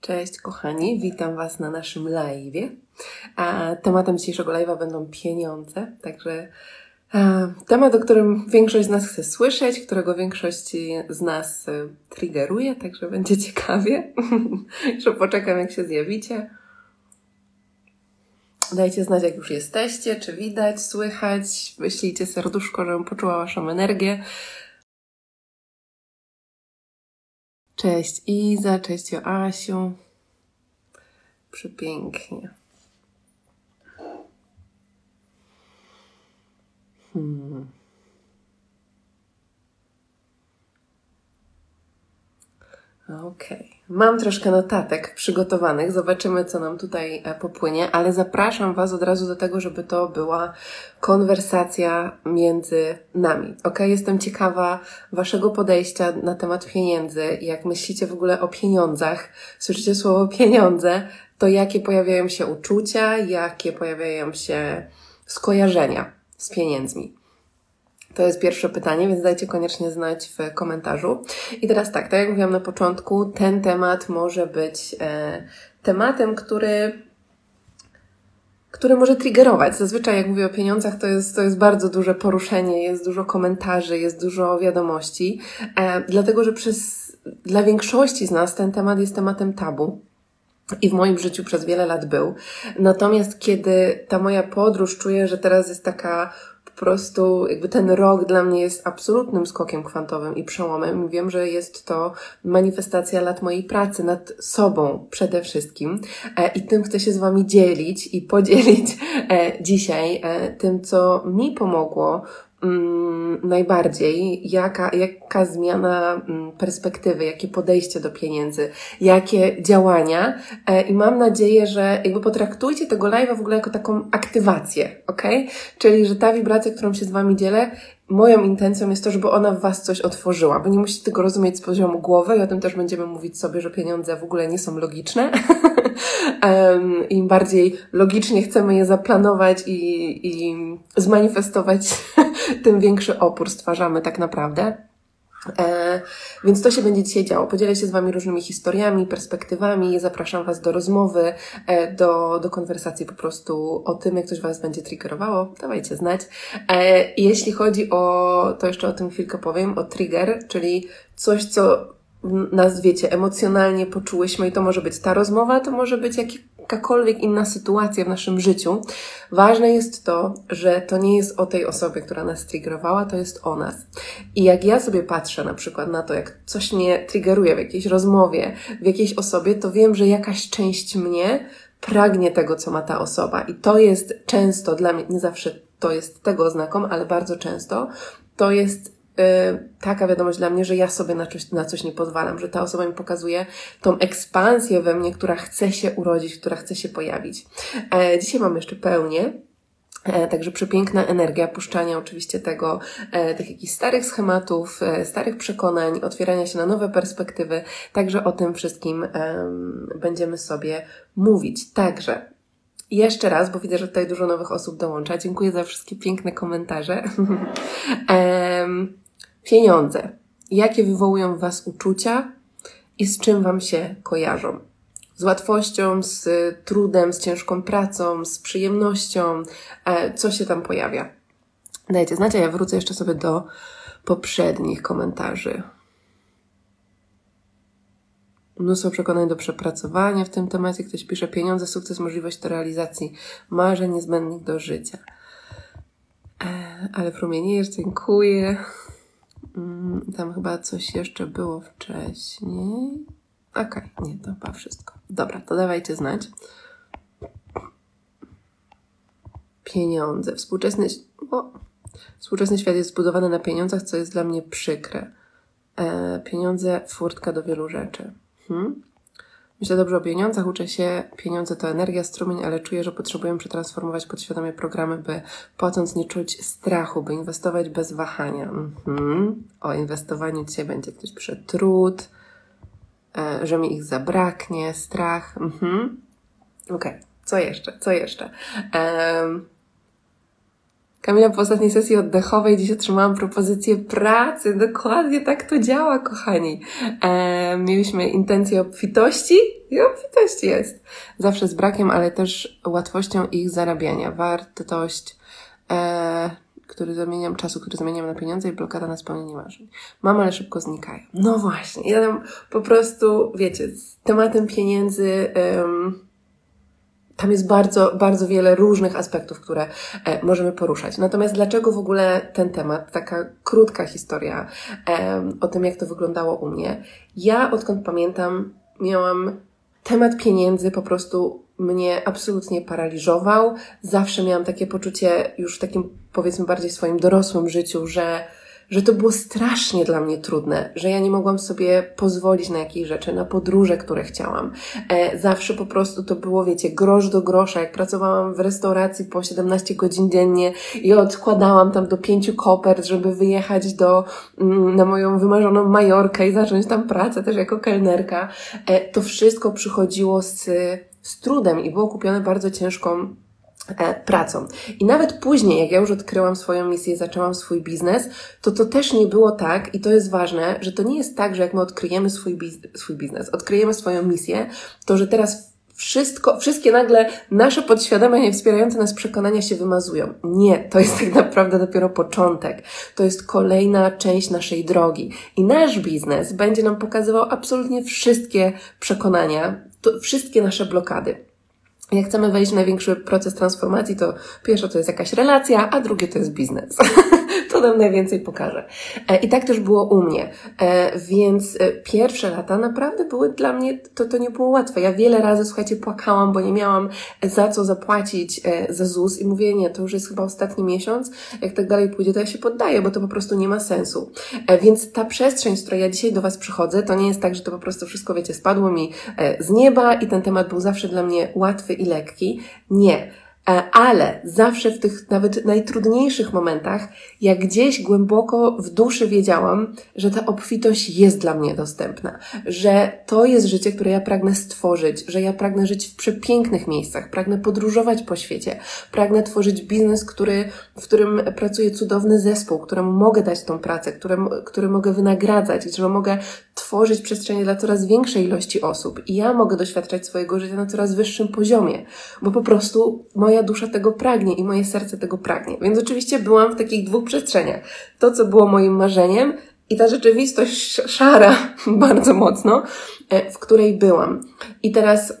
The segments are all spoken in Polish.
Cześć kochani, witam Was na naszym live'ie. A tematem dzisiejszego live'a będą pieniądze, także a, temat, o którym większość z nas chce słyszeć, którego większość z nas y, triggeruje, także będzie ciekawie, że poczekam jak się zjawicie. Dajcie znać, jak już jesteście, czy widać, słychać. Wyślijcie serduszko, żebym poczuła Waszą energię. Cześć Iza, cześć Joasiu. Przepięknie. Hmm. Okej. Okay. Mam troszkę notatek przygotowanych. Zobaczymy, co nam tutaj e, popłynie, ale zapraszam Was od razu do tego, żeby to była konwersacja między nami. Ok, jestem ciekawa Waszego podejścia na temat pieniędzy. Jak myślicie w ogóle o pieniądzach, słyszycie słowo pieniądze, to jakie pojawiają się uczucia, jakie pojawiają się skojarzenia z pieniędzmi. To jest pierwsze pytanie, więc dajcie koniecznie znać w komentarzu. I teraz tak, tak jak mówiłam na początku, ten temat może być e, tematem, który który może triggerować. Zazwyczaj, jak mówię o pieniądzach, to jest, to jest bardzo duże poruszenie, jest dużo komentarzy, jest dużo wiadomości, e, dlatego że przez, dla większości z nas ten temat jest tematem tabu. I w moim życiu przez wiele lat był. Natomiast kiedy ta moja podróż czuję, że teraz jest taka prostu jakby ten rok dla mnie jest absolutnym skokiem kwantowym i przełomem. Wiem, że jest to manifestacja lat mojej pracy nad sobą przede wszystkim e, i tym chcę się z Wami dzielić i podzielić e, dzisiaj e, tym, co mi pomogło najbardziej, jaka, jaka zmiana mm, perspektywy, jakie podejście do pieniędzy, jakie działania e, i mam nadzieję, że jakby potraktujcie tego live'a w ogóle jako taką aktywację, ok? Czyli, że ta wibracja, którą się z Wami dzielę, moją intencją jest to, żeby ona w Was coś otworzyła, bo nie musicie tego rozumieć z poziomu głowy i o tym też będziemy mówić sobie, że pieniądze w ogóle nie są logiczne. Im bardziej logicznie chcemy je zaplanować i, i zmanifestować, tym większy opór stwarzamy tak naprawdę. E, więc to się będzie dzisiaj działo. Podzielę się z Wami różnymi historiami, perspektywami, zapraszam Was do rozmowy, e, do, do konwersacji po prostu o tym, jak coś Was będzie triggerowało. Dawajcie znać. E, jeśli chodzi o, to jeszcze o tym chwilkę powiem, o trigger, czyli coś, co nas, wiecie, emocjonalnie poczułyśmy i to może być ta rozmowa, to może być jakakolwiek inna sytuacja w naszym życiu. Ważne jest to, że to nie jest o tej osobie, która nas triggerowała, to jest o nas. I jak ja sobie patrzę na przykład na to, jak coś mnie triggeruje w jakiejś rozmowie, w jakiejś osobie, to wiem, że jakaś część mnie pragnie tego, co ma ta osoba. I to jest często dla mnie, nie zawsze to jest tego oznaką, ale bardzo często to jest taka wiadomość dla mnie, że ja sobie na coś, na coś nie pozwalam, że ta osoba mi pokazuje tą ekspansję we mnie, która chce się urodzić, która chce się pojawić. E, dzisiaj mam jeszcze pełnię. E, także przepiękna energia puszczania oczywiście tego, e, tych jakichś starych schematów, starych przekonań, otwierania się na nowe perspektywy. Także o tym wszystkim będziemy sobie mówić. Także jeszcze raz, bo widzę, że tutaj dużo nowych osób dołącza. Dziękuję za wszystkie piękne komentarze. Pieniądze. Jakie wywołują w Was uczucia i z czym Wam się kojarzą? Z łatwością, z trudem, z ciężką pracą, z przyjemnością, e, co się tam pojawia? Dajcie znać, a ja wrócę jeszcze sobie do poprzednich komentarzy. Mnóstwo przekonań do przepracowania w tym temacie. Ktoś pisze pieniądze, sukces, możliwość do realizacji marzeń niezbędnych do życia. E, ale promieniejesz, dziękuję. Mm, tam chyba coś jeszcze było wcześniej. Okej, okay, nie, to chyba wszystko. Dobra, to dawajcie znać. Pieniądze. Współczesny, o, współczesny świat jest zbudowany na pieniądzach, co jest dla mnie przykre. E, pieniądze, furtka do wielu rzeczy. Hmm? Myślę dobrze o pieniądzach, uczę się, pieniądze to energia, strumień, ale czuję, że potrzebuję przetransformować podświadomie programy, by płacąc nie czuć strachu, by inwestować bez wahania. Mhm. O inwestowaniu dzisiaj będzie ktoś pisze trud, e, że mi ich zabraknie, strach. Mhm. Okej, okay. co jeszcze? Co jeszcze? Kamila, po ostatniej sesji oddechowej dziś otrzymałam propozycję pracy. Dokładnie tak to działa, kochani. E, mieliśmy intencję obfitości I obfitość jest. Zawsze z brakiem, ale też łatwością ich zarabiania. Wartość, e, który zamieniam, czasu, który zamieniam na pieniądze i blokada na spełnienie marzeń. Mam, ale szybko znikają. No właśnie. Ja tam po prostu, wiecie, z tematem pieniędzy... tam jest bardzo, bardzo wiele różnych aspektów, które e, możemy poruszać. Natomiast dlaczego w ogóle ten temat, taka krótka historia e, o tym, jak to wyglądało u mnie? Ja, odkąd pamiętam, miałam temat pieniędzy po prostu mnie absolutnie paraliżował. Zawsze miałam takie poczucie już w takim, powiedzmy, bardziej swoim dorosłym życiu, że że to było strasznie dla mnie trudne, że ja nie mogłam sobie pozwolić na jakieś rzeczy, na podróże, które chciałam. E, zawsze po prostu to było, wiecie, grosz do grosza. Jak pracowałam w restauracji po 17 godzin dziennie i odkładałam tam do pięciu kopert, żeby wyjechać do, mm, na moją wymarzoną Majorkę i zacząć tam pracę też jako kelnerka, e, to wszystko przychodziło z, z trudem i było kupione bardzo ciężką pracą. I nawet później, jak ja już odkryłam swoją misję, zaczęłam swój biznes, to to też nie było tak, i to jest ważne, że to nie jest tak, że jak my odkryjemy swój, biz swój biznes, odkryjemy swoją misję, to że teraz wszystko, wszystkie nagle nasze podświadome, nie wspierające nas przekonania się wymazują. Nie, to jest tak naprawdę dopiero początek. To jest kolejna część naszej drogi. I nasz biznes będzie nam pokazywał absolutnie wszystkie przekonania, wszystkie nasze blokady. Jak chcemy wejść w największy proces transformacji, to pierwsze to jest jakaś relacja, a drugie to jest biznes. to nam najwięcej pokaże. E, I tak też było u mnie. E, więc e, pierwsze lata naprawdę były dla mnie, to, to nie było łatwe. Ja wiele razy, słuchajcie, płakałam, bo nie miałam za co zapłacić za ZUS i mówię, nie, to już jest chyba ostatni miesiąc. Jak tak dalej pójdzie, to ja się poddaję, bo to po prostu nie ma sensu. Więc ta przestrzeń, z której ja dzisiaj do Was przychodzę, to nie jest tak, że to po prostu wszystko, wiecie, spadło mi z nieba i ten temat był zawsze dla mnie łatwy i lekki. Nie. E, ale zawsze w tych nawet najtrudniejszych momentach, jak gdzieś głęboko w duszy wiedziałam, że ta obfitość jest dla mnie dostępna, że to jest życie, które ja pragnę stworzyć, że ja pragnę żyć w przepięknych miejscach, pragnę podróżować po świecie, pragnę tworzyć biznes, który, w którym pracuje cudowny zespół, któremu mogę dać tą pracę, którym, który mogę wynagradzać, że mogę tworzyć przestrzenie dla coraz większej ilości osób. I ja mogę doświadczać swojego życia na coraz wyższym poziomie, bo po prostu moja dusza tego pragnie i moje serce tego pragnie. Więc oczywiście byłam w takich dwóch przestrzeniach. To, co było moim marzeniem i ta rzeczywistość szara bardzo mocno, e, w której byłam. I teraz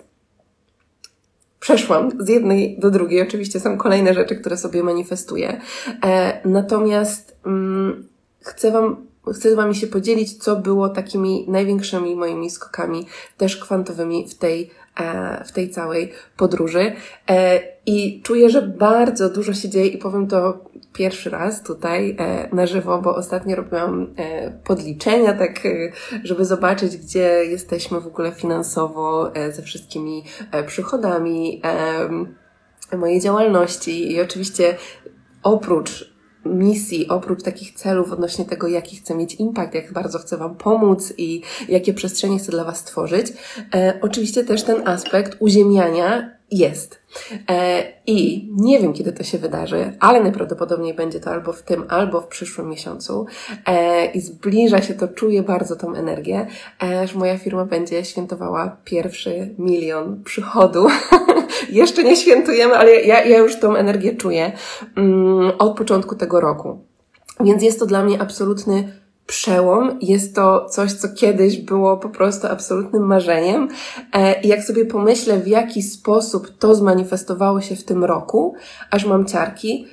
przeszłam z jednej do drugiej. Oczywiście są kolejne rzeczy, które sobie manifestuję. E, natomiast mm, chcę Wam chcę z Wami się podzielić, co było takimi największymi moimi skokami, też kwantowymi w tej, w tej całej podróży. E, I czuję, że bardzo dużo się dzieje i powiem to pierwszy raz tutaj e, na żywo, bo ostatnio robiłam podliczenia, tak, żeby zobaczyć, gdzie jesteśmy w ogóle finansowo ze wszystkimi przychodami mojej działalności i oczywiście oprócz misji, oprócz takich celów odnośnie tego, jaki chcę mieć impact, jak bardzo chcę Wam pomóc i jakie przestrzenie chcę dla Was stworzyć, e, oczywiście też ten aspekt uziemiania jest. E, I nie wiem, kiedy to się wydarzy, ale najprawdopodobniej będzie to albo w tym, albo w przyszłym miesiącu. E, I zbliża się to, czuję bardzo tą energię, że moja firma będzie świętowała pierwszy milion przychodu. Jeszcze nie świętujemy, ale ja, ja już tą energię czuję mm, od początku tego roku. Więc jest to dla mnie absolutny przełom. Jest to coś, co kiedyś było po prostu absolutnym marzeniem. E, I jak sobie pomyślę, w jaki sposób to zmanifestowało się w tym roku, aż mam ciarki,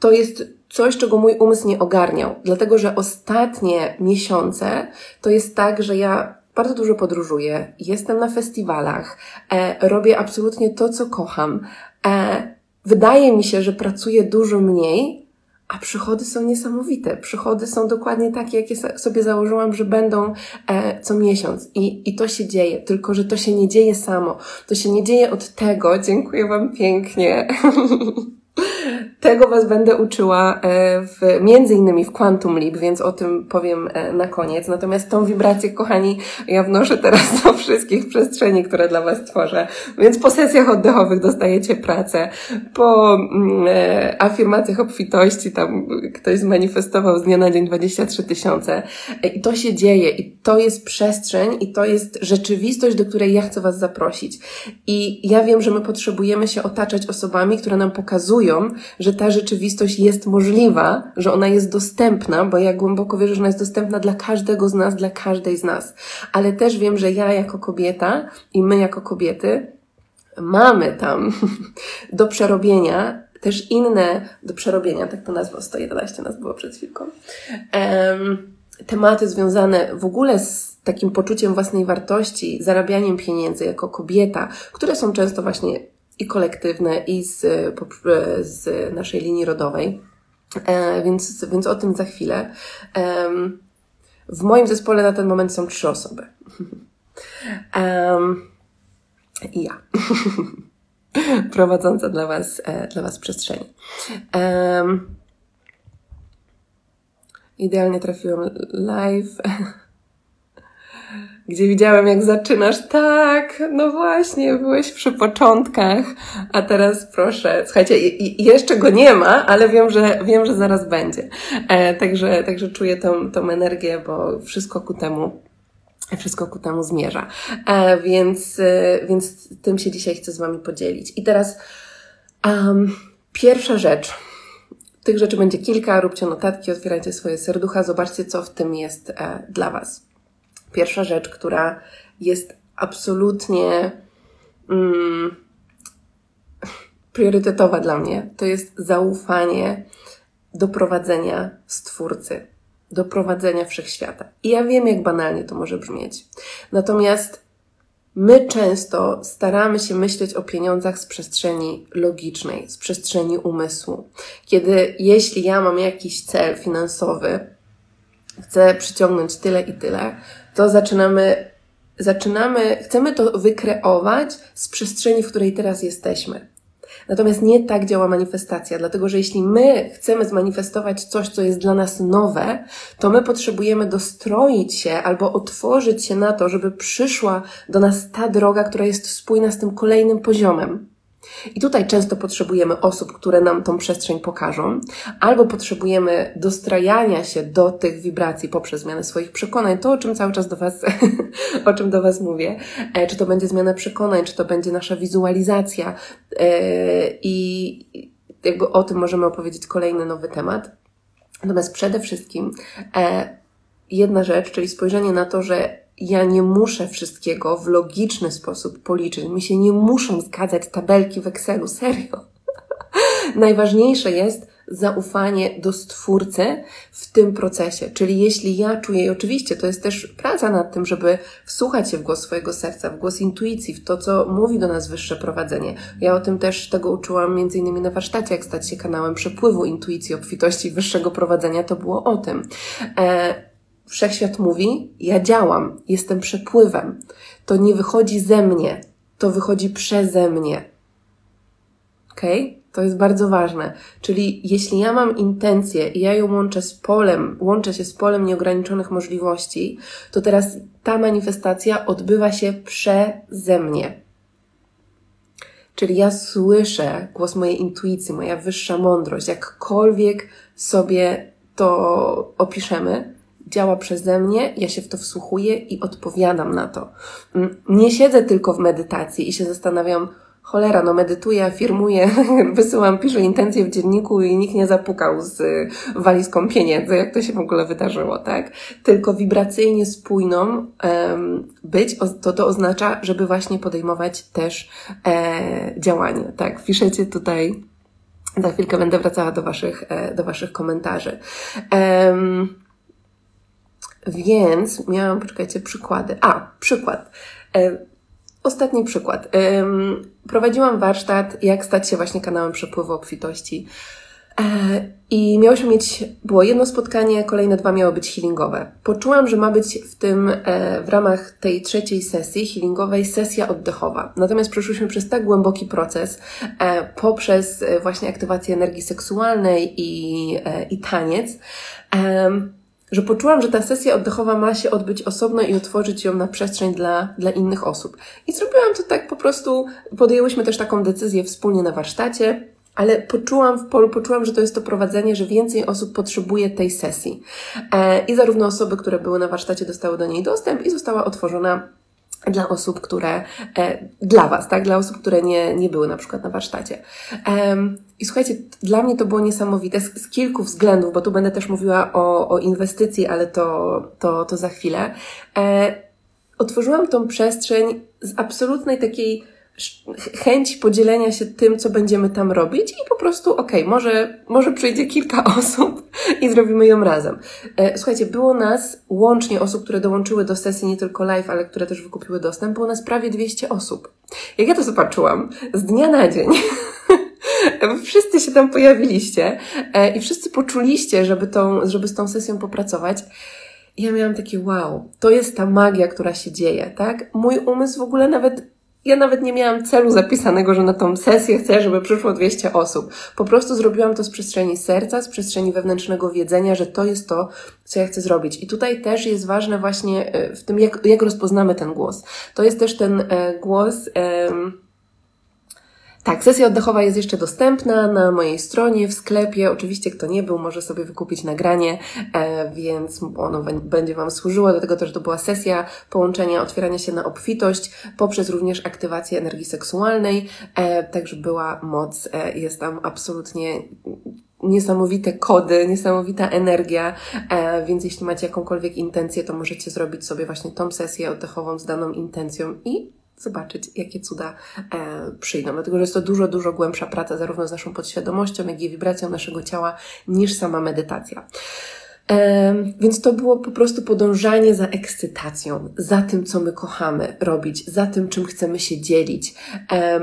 to jest coś, czego mój umysł nie ogarniał. Dlatego, że ostatnie miesiące to jest tak, że ja bardzo dużo podróżuję, jestem na festiwalach, e, robię absolutnie to, co kocham. E, wydaje mi się, że pracuję dużo mniej, a przychody są niesamowite. Przychody są dokładnie takie, jakie sobie założyłam, że będą e, co miesiąc. I, I to się dzieje, tylko że to się nie dzieje samo. To się nie dzieje od tego, dziękuję Wam pięknie. tego Was będę uczyła e, w, między innymi w Quantum Leap, więc o tym powiem e, na koniec. Natomiast tą wibrację, kochani, ja wnoszę teraz do wszystkich przestrzeni, które dla Was tworzę. Więc po sesjach oddechowych dostajecie pracę, po mm, e, afirmacjach obfitości, tam ktoś zmanifestował z dnia na dzień 23 tysiące. I to się dzieje i to jest przestrzeń i to jest rzeczywistość, do której ja chcę Was zaprosić. I ja wiem, że my potrzebujemy się otaczać osobami, które nam pokazują, że ta rzeczywistość jest możliwa, że ona jest dostępna, bo ja głęboko wierzę, że ona jest dostępna dla każdego z nas, dla każdej z nas. Ale też wiem, że ja jako kobieta i my jako kobiety mamy tam do przerobienia też inne do przerobienia, tak to nazwą 111 nas było przed chwilką. Tematy związane w ogóle z takim poczuciem własnej wartości, zarabianiem pieniędzy jako kobieta, które są często właśnie i kolektywne, i z, z naszej linii rodowej. E, więc, więc o tym za chwilę. E, w moim zespole na ten moment są trzy osoby. E, I ja. Prowadząca dla Was, e, dla was przestrzeni. idealnie trafiłam live. gdzie widziałem, jak zaczynasz. Tak, no właśnie, byłeś przy początkach, a teraz proszę, słuchajcie, jeszcze go nie ma, ale wiem, że, wiem, że zaraz będzie. E, także, także czuję tą, tą energię, bo wszystko ku temu wszystko ku temu zmierza. E, więc, e, więc tym się dzisiaj chcę z Wami podzielić. I teraz um, pierwsza rzecz. Tych rzeczy będzie kilka, róbcie notatki, otwierajcie swoje serducha, zobaczcie, co w tym jest e, dla Was. Pierwsza rzecz, która jest absolutnie mm, priorytetowa dla mnie, to jest zaufanie do prowadzenia Stwórcy, do prowadzenia wszechświata. I ja wiem, jak banalnie to może brzmieć. Natomiast my często staramy się myśleć o pieniądzach z przestrzeni logicznej, z przestrzeni umysłu. Kiedy, jeśli ja mam jakiś cel finansowy, chcę przyciągnąć tyle i tyle, to zaczynamy, zaczynamy, chcemy to wykreować z przestrzeni, w której teraz jesteśmy. Natomiast nie tak działa manifestacja, dlatego że jeśli my chcemy zmanifestować coś, co jest dla nas nowe, to my potrzebujemy dostroić się albo otworzyć się na to, żeby przyszła do nas ta droga, która jest spójna z tym kolejnym poziomem. I tutaj często potrzebujemy osób, które nam tą przestrzeń pokażą, albo potrzebujemy dostrajania się do tych wibracji poprzez zmianę swoich przekonań, to o czym cały czas do Was, o czym do Was mówię, e, czy to będzie zmiana przekonań, czy to będzie nasza wizualizacja e, i jakby o tym możemy opowiedzieć kolejny nowy temat. Natomiast przede wszystkim e, jedna rzecz, czyli spojrzenie na to, że ja nie muszę wszystkiego w logiczny sposób policzyć. Mi się nie muszą zgadzać tabelki w Excelu, serio. Najważniejsze jest zaufanie do Stwórcy w tym procesie. Czyli jeśli ja czuję, i oczywiście to jest też praca nad tym, żeby wsłuchać się w głos swojego serca, w głos intuicji, w to, co mówi do nas wyższe prowadzenie. Ja o tym też tego uczyłam między innymi na warsztacie, jak stać się kanałem przepływu intuicji, obfitości wyższego prowadzenia, to było o tym. E, Wszechświat mówi: Ja działam, jestem przepływem. To nie wychodzi ze mnie, to wychodzi przeze mnie. Ok? To jest bardzo ważne. Czyli jeśli ja mam intencję i ja ją łączę z polem, łączę się z polem nieograniczonych możliwości, to teraz ta manifestacja odbywa się przeze mnie. Czyli ja słyszę głos mojej intuicji, moja wyższa mądrość, jakkolwiek sobie to opiszemy, działa przeze mnie, ja się w to wsłuchuję i odpowiadam na to. Mm, nie siedzę tylko w medytacji i się zastanawiam, cholera, no medytuję, afirmuję, wysyłam, piszę intencje w dzienniku i nikt nie zapukał z walizką pieniędzy, jak to się w ogóle wydarzyło, tak? Tylko wibracyjnie spójną um, być, to to oznacza, żeby właśnie podejmować też e, działanie, tak? Piszecie tutaj, za chwilkę będę wracała do Waszych, e, do waszych komentarzy. Um, więc miałam, poczekajcie, przykłady. A, przykład. E, ostatni przykład. E, prowadziłam warsztat, jak stać się właśnie kanałem przepływu obfitości. I miałyśmy mieć, było jedno spotkanie, kolejne dwa miały być healingowe. Poczułam, że ma być w tym, e, w ramach tej trzeciej sesji healingowej sesja oddechowa. Natomiast przeszłyśmy przez tak głęboki proces, e, poprzez e, właśnie aktywację energii seksualnej i, i taniec, że poczułam, że ta sesja oddechowa ma się odbyć osobno i otworzyć ją na przestrzeń dla, dla innych osób. I zrobiłam to tak po prostu, podjęłyśmy też taką decyzję wspólnie na warsztacie, ale poczułam w polu, poczułam, że to jest to prowadzenie, że więcej osób potrzebuje tej sesji. E, I zarówno osoby, które były na warsztacie, dostały do niej dostęp i została otworzona dla osób, które, e, dla Was, tak? Dla osób, które nie, nie były na przykład na warsztacie. E, I słuchajcie, dla mnie to było niesamowite z, z, kilku względów, bo tu będę też mówiła o, o inwestycji, ale to, to, to za chwilę. E, otworzyłam tą przestrzeń z absolutnej takiej chęć podzielenia się tym, co będziemy tam robić i po prostu, okej, okay, może, może przyjdzie kilka osób i zrobimy ją razem. E, słuchajcie, było nas łącznie osób, które dołączyły do sesji nie tylko live, ale które też wykupiły dostęp, było nas prawie 200 osób. Jak ja to zobaczyłam, z dnia na dzień, wszyscy się tam pojawiliście e, i wszyscy poczuliście, żeby, tą, żeby z tą sesją popracować. I ja miałam takie wow, to jest ta magia, która się dzieje, tak? Mój umysł w ogóle nawet ja nawet nie miałam celu zapisanego, że na tą sesję chcę, żeby przyszło 200 osób. Po prostu zrobiłam to z przestrzeni serca, z przestrzeni wewnętrznego wiedzenia, że to jest to, co ja chcę zrobić. I tutaj też jest ważne właśnie e, w tym, jak, jak rozpoznamy ten głos. To jest też ten e, głos. E, tak, sesja oddechowa jest jeszcze dostępna na mojej stronie, w sklepie. Oczywiście, kto nie był, może sobie wykupić nagranie, e, więc ono będzie Wam służyło do tego też, to była sesja połączenia otwierania się na obfitość poprzez również aktywację energii seksualnej. E, także była moc, e, jest tam absolutnie niesamowite kody, niesamowita energia, więc jeśli macie jakąkolwiek intencję, to możecie zrobić sobie właśnie tą sesję oddechową z daną intencją i zobaczyć, jakie cuda e, przyjdą. Dlatego, że jest to dużo, dużo głębsza praca zarówno z naszą podświadomością, jak i wibracją naszego ciała, niż sama medytacja. E, więc to było po prostu podążanie za ekscytacją, za tym, co my kochamy robić, za tym, czym chcemy się dzielić, e,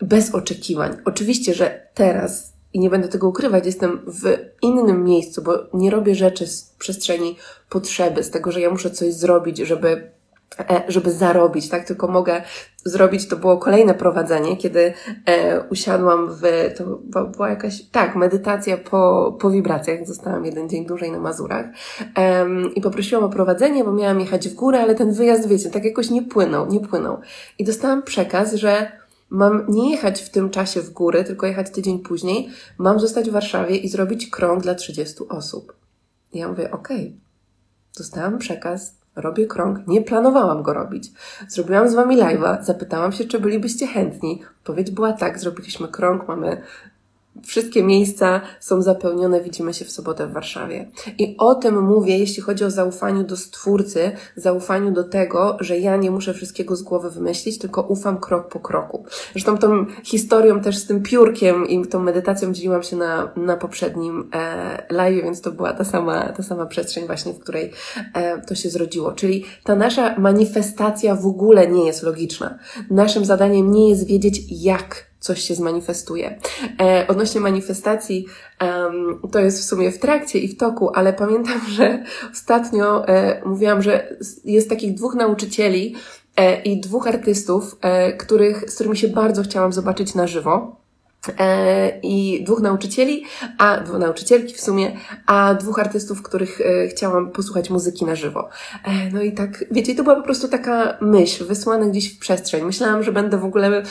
bez oczekiwań. Oczywiście, że teraz i nie będę tego ukrywać, jestem w innym miejscu, bo nie robię rzeczy z przestrzeni potrzeby, z tego, że ja muszę coś zrobić, żeby żeby zarobić, tak? Tylko mogę zrobić, to było kolejne prowadzenie, kiedy e, usiadłam w, to była jakaś, tak, medytacja po, po wibracjach, zostałam jeden dzień dłużej na Mazurach e, i poprosiłam o prowadzenie, bo miałam jechać w górę, ale ten wyjazd, wiecie, tak jakoś nie płynął, nie płynął. I dostałam przekaz, że mam nie jechać w tym czasie w góry, tylko jechać tydzień później, mam zostać w Warszawie i zrobić krąg dla 30 osób. I ja mówię, okej, okay. dostałam przekaz, robię krąg, nie planowałam go robić. Zrobiłam z Wami live'a, zapytałam się, czy bylibyście chętni. Odpowiedź była tak, zrobiliśmy krąg, mamy Wszystkie miejsca są zapełnione, widzimy się w sobotę w Warszawie. I o tym mówię, jeśli chodzi o zaufaniu do Stwórcy, zaufaniu do tego, że ja nie muszę wszystkiego z głowy wymyślić, tylko ufam krok po kroku. Zresztą tą historią też z tym piórkiem i tą medytacją dzieliłam się na, na poprzednim e, live, więc to była ta sama, ta sama przestrzeń właśnie, w której e, to się zrodziło. Czyli ta nasza manifestacja w ogóle nie jest logiczna. Naszym zadaniem nie jest wiedzieć, jak coś się zmanifestuje. E, odnośnie manifestacji, um, to jest w sumie w trakcie i w toku, ale pamiętam, że ostatnio e, mówiłam, że jest takich dwóch nauczycieli e, i dwóch artystów, e, których, z którymi się bardzo chciałam zobaczyć na żywo. E, i dwóch nauczycieli, a dwóch nauczycielki w sumie, a dwóch artystów, których e, chciałam posłuchać muzyki na żywo. E, no i tak, wiecie, to była po prostu taka myśl wysłana gdzieś w przestrzeń. Myślałam, że będę w ogóle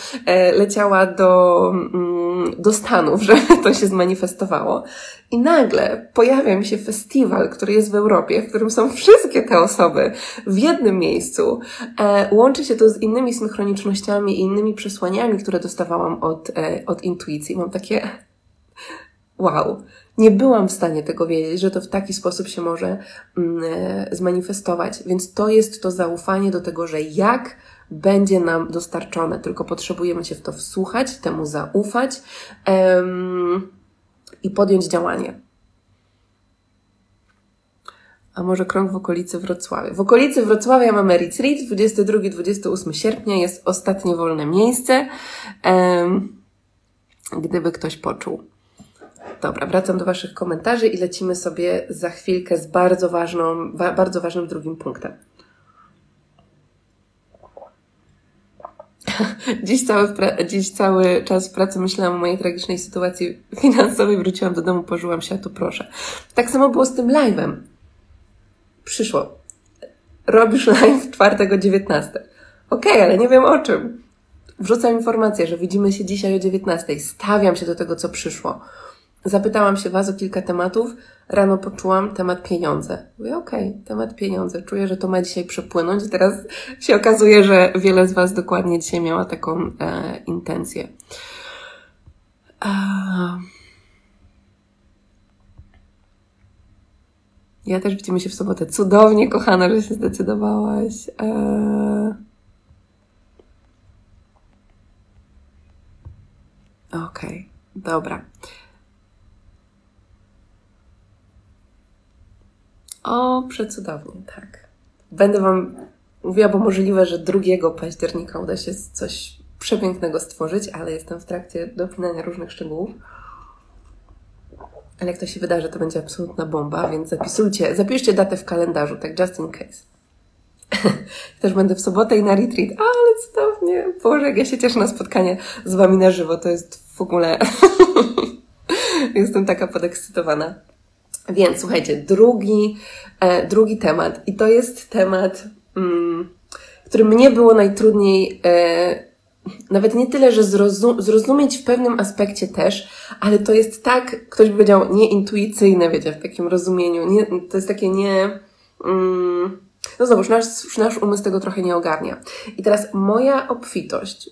leciała do, mm, do Stanów, żeby to się zmanifestowało. I nagle pojawia mi się festiwal, który jest w Europie, w którym są wszystkie te osoby w jednym miejscu. Łączy się to z innymi synchronicznościami i innymi przesłaniami, które dostawałam od, od intuicji. Mam takie wow. Nie byłam w stanie tego wiedzieć, że to w taki sposób się może mm, e, zmanifestować. Więc to jest to zaufanie do tego, że jak będzie nam dostarczone, tylko potrzebujemy się w to wsłuchać, temu zaufać. Um, i podjąć działanie. A może krąg w okolicy Wrocławia? W okolicy Wrocławia mamy retreat 22-28 sierpnia, jest ostatnie wolne miejsce. Gdyby ktoś poczuł. dobra, wracam do Waszych komentarzy i lecimy sobie za chwilkę z bardzo, ważną, wa bardzo ważnym drugim punktem. Dziś cały, dziś cały czas w pracy myślałam o mojej tragicznej sytuacji finansowej. Wróciłam do domu, pożyłam się, a tu proszę. Tak samo było z tym live'em. Przyszło. Robisz live czwartego 19. Okej, okay, ale nie wiem o czym. Wrzucam informację, że widzimy się dzisiaj o 19. Stawiam się do tego, co przyszło. Zapytałam się Was o kilka tematów. Rano poczułam temat pieniądze. Mówię, okej, okay, temat pieniądze. Czuję, że to ma dzisiaj przepłynąć. Teraz się okazuje, że wiele z Was dokładnie dzisiaj miała taką e, intencję. Ja też widzimy się w sobotę. Cudownie, kochana, że się zdecydowałaś. E... Okej, okay, dobra. O, przecudownie, tak. Będę Wam mówiła, bo możliwe, że 2 października uda się coś przepięknego stworzyć, ale jestem w trakcie dopinania różnych szczegółów. Ale jak to się wydarzy, to będzie absolutna bomba, więc zapisujcie, zapiszcie datę w kalendarzu, tak just in case. Też będę w sobotę i na retreat. Ale cudownie. Boże, jak ja się cieszę na spotkanie z Wami na żywo. To jest w ogóle... Jestem taka podekscytowana. Więc słuchajcie, drugi, e, drugi temat. I to jest temat, mm, który mnie było najtrudniej, e, nawet nie tyle, że zrozum zrozumieć w pewnym aspekcie też, ale to jest tak, ktoś by powiedział, nieintuicyjne, wiecie, w takim rozumieniu. Nie, to jest takie nie... Mm, no znowu, nasz, nasz umysł tego trochę nie ogarnia. I teraz moja obfitość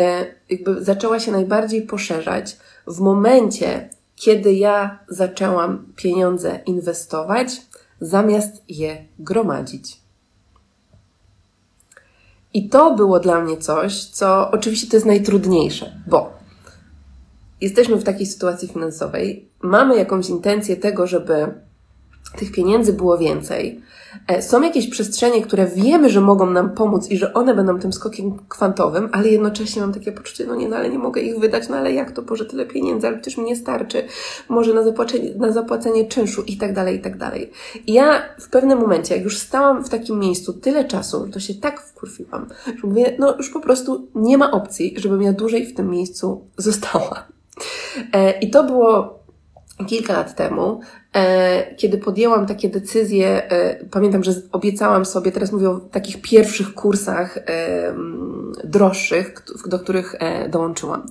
e, jakby zaczęła się najbardziej poszerzać w momencie, kiedy ja zaczęłam pieniądze inwestować, zamiast je gromadzić. I to było dla mnie coś, co oczywiście to jest najtrudniejsze, bo jesteśmy w takiej sytuacji finansowej, mamy jakąś intencję tego, żeby tych pieniędzy było więcej, E, są jakieś przestrzenie, które wiemy, że mogą nam pomóc i że one będą tym skokiem kwantowym, ale jednocześnie mam takie poczucie, no nie, no ale nie mogę ich wydać, no ale jak to, Boże, tyle pieniędzy, ale przecież mi nie starczy, może na zapłacenie, na zapłacenie czynszu i tak dalej, i tak dalej. I ja w pewnym momencie, jak już stałam w takim miejscu tyle czasu, to się tak wkurwiłam, że mówię, no już po prostu nie ma opcji, żebym ja dłużej w tym miejscu została. E, I to było kilka lat temu, e, kiedy podjęłam takie decyzje, e, pamiętam, że obiecałam sobie, teraz mówię o takich pierwszych kursach e, droższych, do których e, dołączyłam.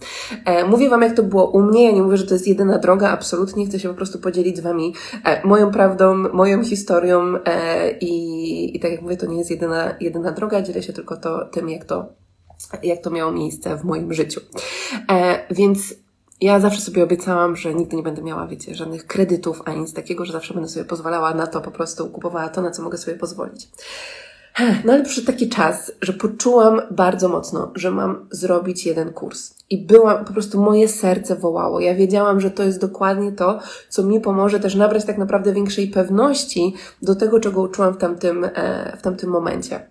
E, mówię Wam, jak to było u mnie, ja nie mówię, że to jest jedyna droga, absolutnie chcę się po prostu podzielić z Wami e, moją prawdą, moją historią i, i tak jak mówię, to nie jest jedyna, jedyna droga, dzielę się tylko to, tym, jak to, jak to miało miejsce w moim życiu. Więc ja zawsze sobie obiecałam, że nigdy nie będę miała, wiecie, żadnych kredytów, ani nic takiego, że zawsze będę sobie pozwalała na to, po prostu kupowała to, na co mogę sobie pozwolić. No ale przyszedł taki czas, że poczułam bardzo mocno, że mam zrobić jeden kurs. I byłam, po prostu moje serce wołało. Ja wiedziałam, że to jest dokładnie to, co mi pomoże też nabrać tak naprawdę większej pewności do tego, czego uczyłam w tamtym, e, w tamtym momencie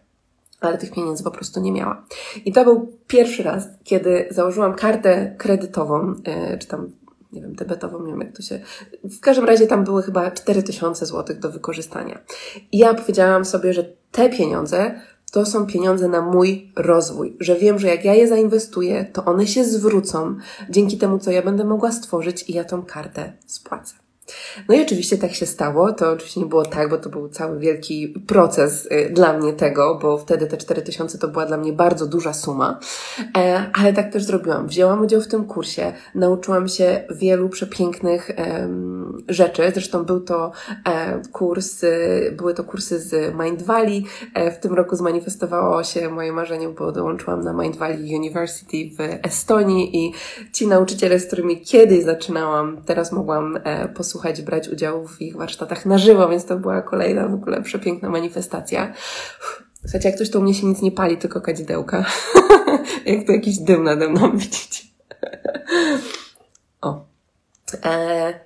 ale tych pieniędzy po prostu nie miała. I to był pierwszy raz, kiedy założyłam kartę kredytową, yy, czy tam, nie wiem, debetową, nie wiem jak to się... W każdym razie tam były chyba 4000 zł do wykorzystania. I ja powiedziałam sobie, że te pieniądze to są pieniądze na mój rozwój, że wiem, że jak ja je zainwestuję, to one się zwrócą dzięki temu, co ja będę mogła stworzyć i ja tą kartę spłacę. No i oczywiście tak się stało. To oczywiście nie było tak, bo to był cały wielki proces y, dla mnie tego, bo wtedy te 4000 to była dla mnie bardzo duża suma. E, ale tak też zrobiłam. Wzięłam udział w tym kursie, nauczyłam się wielu przepięknych rzeczy. Zresztą był to e, kurs, y, były to kursy z Mind Valley. E, w tym roku zmanifestowało się moje marzenie, bo dołączyłam na Mind Valley University w Estonii i ci nauczyciele, z którymi kiedyś zaczynałam, teraz mogłam posłuchać słuchać, brać udział w ich warsztatach na żywo, więc to była kolejna w ogóle przepiękna manifestacja. Słuchajcie, jak ktoś to u mnie się nic nie pali, tylko kadzidełka. jak to jakiś dym nade mną widzicie. o. E,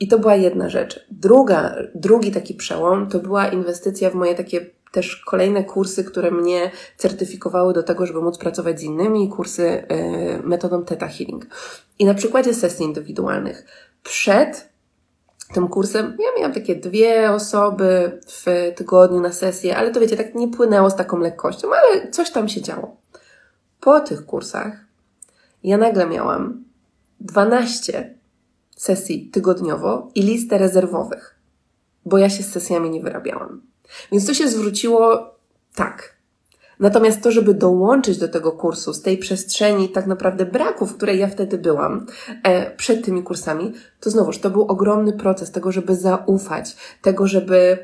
I to była jedna rzecz. Druga, drugi taki przełom to była inwestycja w moje takie też kolejne kursy, które mnie certyfikowały do tego, żeby móc pracować z innymi, kursy y, metodą Theta Healing. I na przykładzie sesji indywidualnych przed tym kursem, ja miałam takie dwie osoby w tygodniu na sesję, ale to wiecie, tak nie płynęło z taką lekkością, ale coś tam się działo. Po tych kursach ja nagle miałam 12 sesji tygodniowo i listę rezerwowych, bo ja się z sesjami nie wyrabiałam. Więc to się zwróciło tak. Natomiast to, żeby dołączyć do tego kursu z tej przestrzeni tak naprawdę braku, w której ja wtedy byłam e, przed tymi kursami, to znowuż to był ogromny proces tego, żeby zaufać, tego, żeby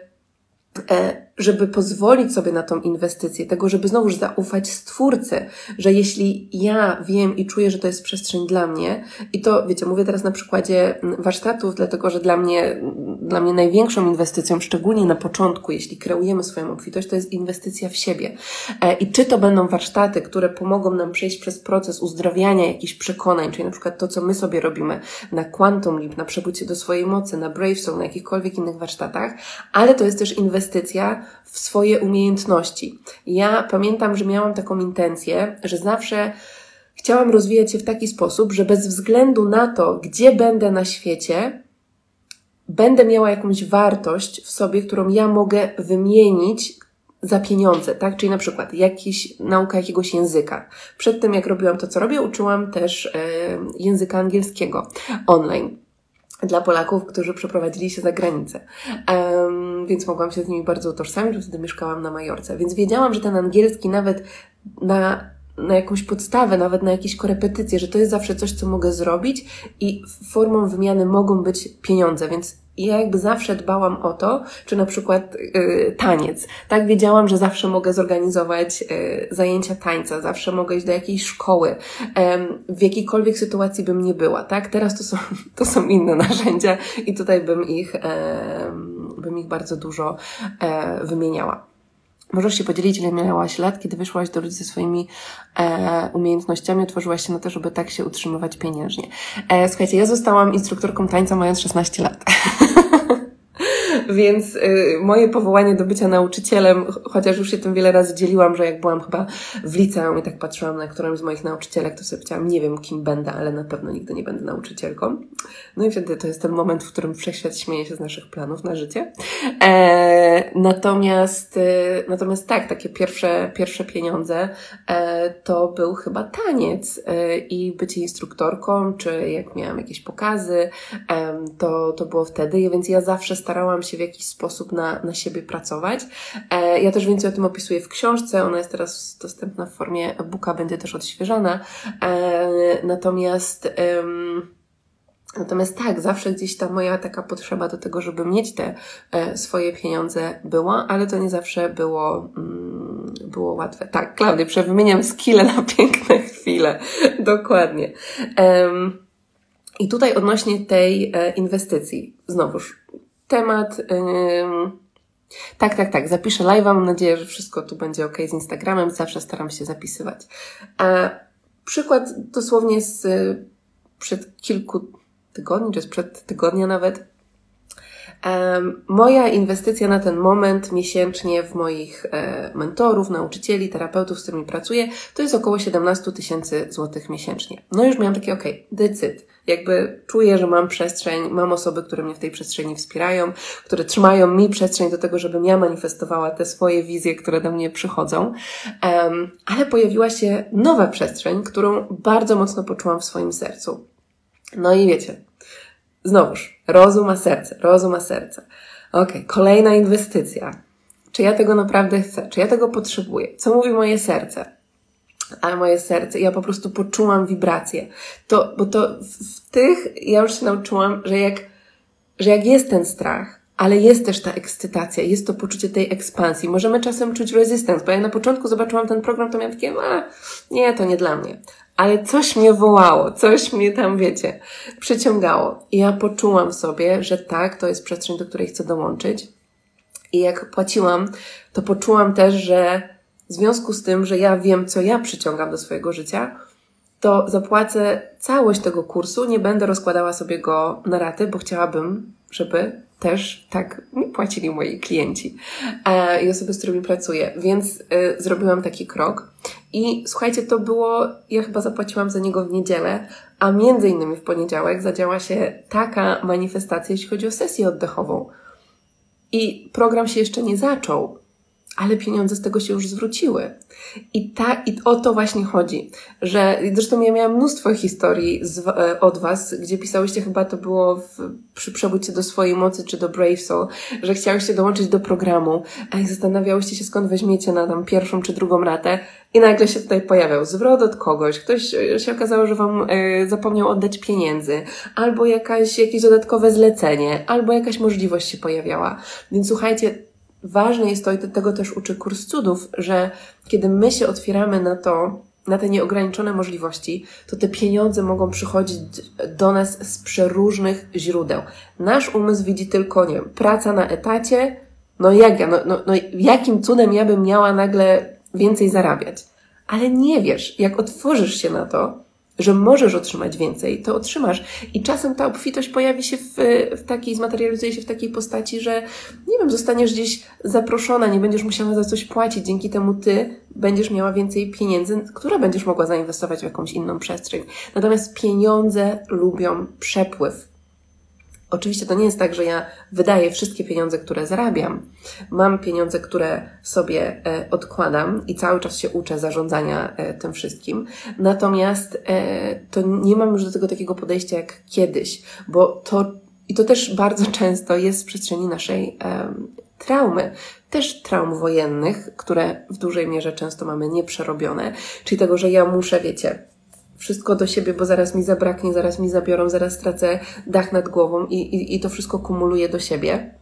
E, żeby pozwolić sobie na tą inwestycję, tego, żeby znowuż zaufać stwórcy, że jeśli ja wiem i czuję, że to jest przestrzeń dla mnie, i to, wiecie, mówię teraz na przykładzie warsztatów, dlatego, że dla mnie, dla mnie największą inwestycją, szczególnie na początku, jeśli kreujemy swoją obfitość, to jest inwestycja w siebie. E, I czy to będą warsztaty, które pomogą nam przejść przez proces uzdrawiania jakichś przekonań, czyli na przykład to, co my sobie robimy na Quantum Leap, na przebycie do swojej mocy, na Brave Soul, na jakichkolwiek innych warsztatach, ale to jest też inwestycja w swoje umiejętności. Ja pamiętam, że miałam taką intencję, że zawsze chciałam rozwijać się w taki sposób, że bez względu na to, gdzie będę na świecie, będę miała jakąś wartość w sobie, którą ja mogę wymienić za pieniądze, tak? Czyli na przykład jakiś, nauka jakiegoś języka. Przed tym, jak robiłam to, co robię, uczyłam też e, języka angielskiego online dla Polaków, którzy przeprowadzili się za granicę. Um, więc mogłam się z nimi bardzo utożsamić, bo wtedy mieszkałam na Majorce. Więc wiedziałam, że ten angielski nawet na, na jakąś podstawę, nawet na jakieś korepetycje, że to jest zawsze coś, co mogę zrobić i formą wymiany mogą być pieniądze, więc ja jakby zawsze dbałam o to, czy na przykład y, taniec. Tak, wiedziałam, że zawsze mogę zorganizować y, zajęcia tańca, zawsze mogę iść do jakiejś szkoły, w jakiejkolwiek sytuacji bym nie była, tak? Teraz to są, to są inne narzędzia i tutaj bym ich, bym ich bardzo dużo e, wymieniała. Możesz się podzielić, ile miałaś lat, kiedy wyszłaś do ludzi ze swoimi e, umiejętnościami, otworzyłaś się na to, żeby tak się utrzymywać pieniężnie. E, słuchajcie, ja zostałam instruktorką tańca mając 16 lat. Więc y, moje powołanie do bycia nauczycielem, chociaż już się tym wiele razy dzieliłam, że jak byłam chyba w liceum i tak patrzyłam na którąś z moich nauczycielek, to sobie powiedziałam, nie wiem kim będę, ale na pewno nigdy nie będę nauczycielką. No i wtedy to jest ten moment, w którym wszechświat śmieje się z naszych planów na życie. E, natomiast, y, natomiast tak, takie pierwsze, pierwsze pieniądze e, to był chyba taniec e, i bycie instruktorką, czy jak miałam jakieś pokazy, to, to było wtedy, więc ja zawsze starałam się w jakiś sposób na, na siebie pracować. E, ja też więcej o tym opisuję w książce, ona jest teraz dostępna w formie e-booka, będzie też odświeżana. E, natomiast Natomiast tak, zawsze gdzieś ta moja taka potrzeba do tego, żeby mieć te e, swoje pieniądze była, ale to nie zawsze było, mm, było łatwe. Tak, Klaudia, przewymieniam skille na piękne chwile. Dokładnie. Um, I tutaj odnośnie tej e, inwestycji, znowuż temat. tak, tak, tak. Zapiszę live'a. Mam nadzieję, że wszystko tu będzie ok z Instagramem. Zawsze staram się zapisywać. A przykład dosłownie z przed kilku tygodni, czy sprzed tygodnia nawet. Moja inwestycja na ten moment miesięcznie w moich e, mentorów, nauczycieli, terapeutów, z którymi pracuję, to jest około 17 tysięcy złotych miesięcznie. No już miałam takie, ok, decyd jakby czuję, że mam przestrzeń, mam osoby, które mnie w tej przestrzeni wspierają, które trzymają mi przestrzeń do tego, żebym ja manifestowała te swoje wizje, które do mnie przychodzą. Ale pojawiła się nowa przestrzeń, którą bardzo mocno poczułam w swoim sercu. No i wiecie, znowuż, rozum a serce, rozum a serce. Ok, kolejna inwestycja. Czy ja tego naprawdę chcę? Czy ja tego potrzebuję? Co mówi moje serce? ale moje serce, ja po prostu poczułam wibrację. To, bo to w tych ja już się nauczyłam, że jak, że jak jest ten strach, ale jest też ta ekscytacja, jest to poczucie tej ekspansji. Możemy czasem czuć resistance, bo ja na początku zobaczyłam ten program, to miałam takie, a nie, to nie dla mnie. Ale coś mnie wołało, coś mnie tam, wiecie, przyciągało. I ja poczułam sobie, że tak, to jest przestrzeń, do której chcę dołączyć. I jak płaciłam, to poczułam też, że w związku z tym, że ja wiem, co ja przyciągam do swojego życia, to zapłacę całość tego kursu, nie będę rozkładała sobie go na raty, bo chciałabym, żeby też tak mi płacili moi klienci e, i osoby, z którymi pracuję, więc e, zrobiłam taki krok. I słuchajcie, to było, ja chyba zapłaciłam za niego w niedzielę, a między innymi w poniedziałek zadziała się taka manifestacja, jeśli chodzi o sesję oddechową. I program się jeszcze nie zaczął, ale pieniądze z tego się już zwróciły. I, ta, I o to właśnie chodzi, że zresztą ja miałam mnóstwo historii z, e, od Was, gdzie pisałyście, chyba to było w, przy przebudźcie do swojej mocy czy do Brave Soul, że chciałyście dołączyć do programu, a i zastanawiałyście się skąd weźmiecie na tam pierwszą czy drugą ratę i nagle się tutaj pojawiał zwrot od kogoś, ktoś e, się okazało, że Wam e, zapomniał oddać pieniędzy, albo jakaś, jakieś dodatkowe zlecenie, albo jakaś możliwość się pojawiała. Więc słuchajcie, ważne jest to, i tego też uczy kurs cudów, że kiedy my się otwieramy na to, na te nieograniczone możliwości, to te pieniądze mogą przychodzić do nas z przeróżnych źródeł. Nasz umysł widzi tylko, nie wiem, praca na etacie, no jak ja, no, no, no jakim cudem ja bym miała nagle więcej zarabiać? Ale nie wiesz, jak otworzysz się na to, że możesz otrzymać więcej, to otrzymasz. I czasem ta obfitość pojawi się w, w takiej, zmaterializuje się w takiej postaci, że nie wiem, zostaniesz gdzieś zaproszona, nie będziesz musiała za coś płacić, dzięki temu ty będziesz miała więcej pieniędzy, które będziesz mogła zainwestować w jakąś inną przestrzeń. Natomiast pieniądze lubią przepływ. Oczywiście to nie jest tak, że ja wydaję wszystkie pieniądze, które zarabiam. Mam pieniądze, które sobie e, odkładam i cały czas się uczę zarządzania e, tym wszystkim. Natomiast e, to nie mam już do tego takiego podejścia jak kiedyś, bo to i to też bardzo często jest w przestrzeni naszej traumy, też traum wojennych, które w dużej mierze często mamy nieprzerobione, czyli tego, że ja muszę, wiecie, wszystko do siebie, bo zaraz mi zabraknie, zaraz mi zabiorą, zaraz stracę dach nad głową i, i, i to wszystko kumuluje do siebie.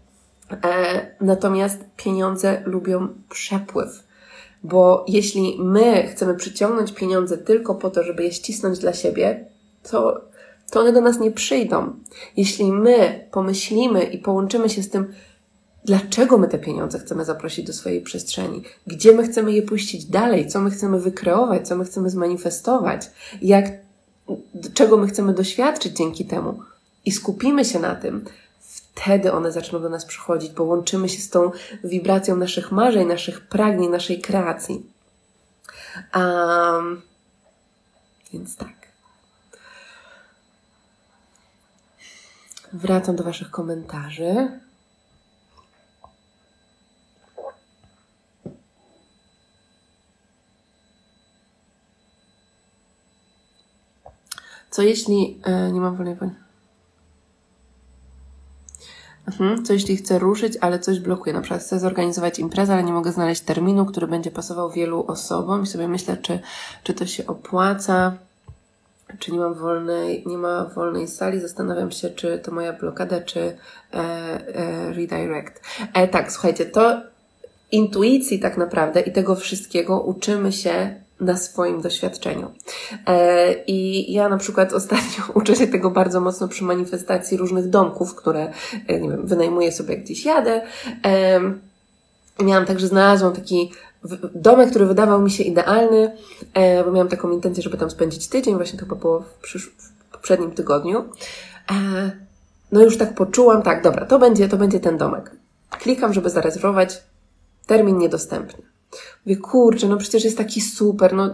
E, natomiast pieniądze lubią przepływ. Bo jeśli my chcemy przyciągnąć pieniądze tylko po to, żeby je ścisnąć dla siebie, to, to one do nas nie przyjdą. Jeśli my pomyślimy i połączymy się z tym, dlaczego my te pieniądze chcemy zaprosić do swojej przestrzeni, gdzie my chcemy je puścić dalej, co my chcemy wykreować, co my chcemy zmanifestować, jak, czego my chcemy doświadczyć dzięki temu? I skupimy się na tym, wtedy one zaczną do nas przychodzić, bo łączymy się z tą wibracją naszych marzeń, naszych pragnień, naszej kreacji. Um, więc tak. Wracam do Waszych komentarzy. Co jeśli e, nie mam wolnej woli? Mhm. Co jeśli chcę ruszyć, ale coś blokuje? Na przykład chcę zorganizować imprezę, ale nie mogę znaleźć terminu, który będzie pasował wielu osobom i sobie myślę, czy, czy to się opłaca, czy nie mam wolnej, nie ma wolnej sali. Zastanawiam się, czy to moja blokada, czy e, e, redirect. E, tak, słuchajcie, to intuicji tak naprawdę i tego wszystkiego uczymy się na swoim doświadczeniu. E, I ja na przykład ostatnio uczę się tego bardzo mocno przy manifestacji różnych domków, które, e, nie wiem, wynajmuję sobie gdzieś jadę. E, miałam także, znalazłam taki domek, który wydawał mi się idealny, bo miałam taką intencję, żeby tam spędzić tydzień, właśnie to chyba było w, w poprzednim tygodniu. No już tak poczułam, tak, dobra, to będzie, to będzie ten domek. Klikam, żeby zarezerwować, termin niedostępny. Mówię, kurczę, no przecież jest taki super, no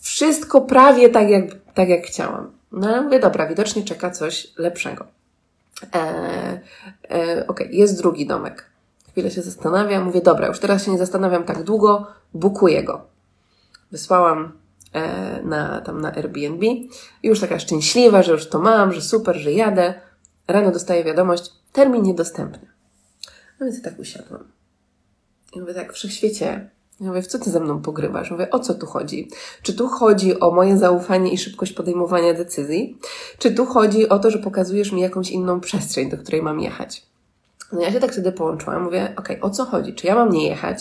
wszystko prawie tak jak, tak jak chciałam. No ale mówię, dobra, widocznie czeka coś lepszego. E, e, Okej, okay, jest drugi domek. Chwilę się zastanawiam, mówię, dobra, już teraz się nie zastanawiam tak długo, bukuję go. Wysłałam e, na, tam na Airbnb już taka szczęśliwa, że już to mam, że super, że jadę. Rano dostaję wiadomość, termin niedostępny. No więc tak usiadłam. I mówię tak, wszechświecie, ja mówię, w co ty ze mną pogrywasz? Mówię, o co tu chodzi? Czy tu chodzi o moje zaufanie i szybkość podejmowania decyzji? Czy tu chodzi o to, że pokazujesz mi jakąś inną przestrzeń, do której mam jechać? No ja się tak wtedy połączyłam. Mówię, okej, okay, o co chodzi? Czy ja mam nie jechać?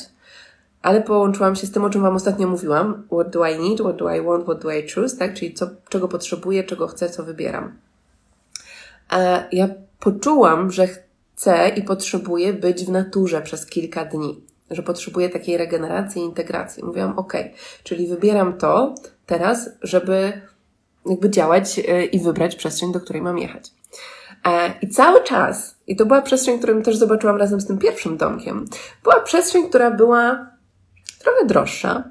Ale połączyłam się z tym, o czym Wam ostatnio mówiłam. What do I need? What do I want? What do I choose? Tak? Czyli co, czego potrzebuję, czego chcę, co wybieram. A ja poczułam, że chcę i potrzebuję być w naturze przez kilka dni że potrzebuję takiej regeneracji i integracji. Mówiłam, ok, czyli wybieram to teraz, żeby jakby działać e, i wybrać przestrzeń, do której mam jechać. E, I cały czas, i to była przestrzeń, którą też zobaczyłam razem z tym pierwszym domkiem, była przestrzeń, która była trochę droższa,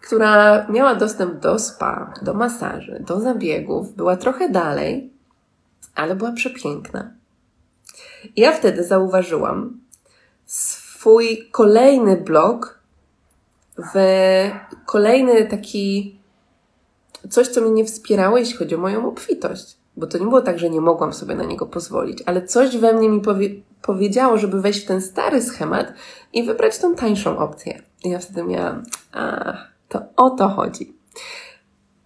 która miała dostęp do spa, do masaży, do zabiegów, była trochę dalej, ale była przepiękna. I ja wtedy zauważyłam swój kolejny blok w kolejny taki coś, co mnie nie wspierało, jeśli chodzi o moją obfitość. Bo to nie było tak, że nie mogłam sobie na niego pozwolić, ale coś we mnie mi powie powiedziało, żeby wejść w ten stary schemat i wybrać tą tańszą opcję. I ja wtedy miałam, a, to o to chodzi.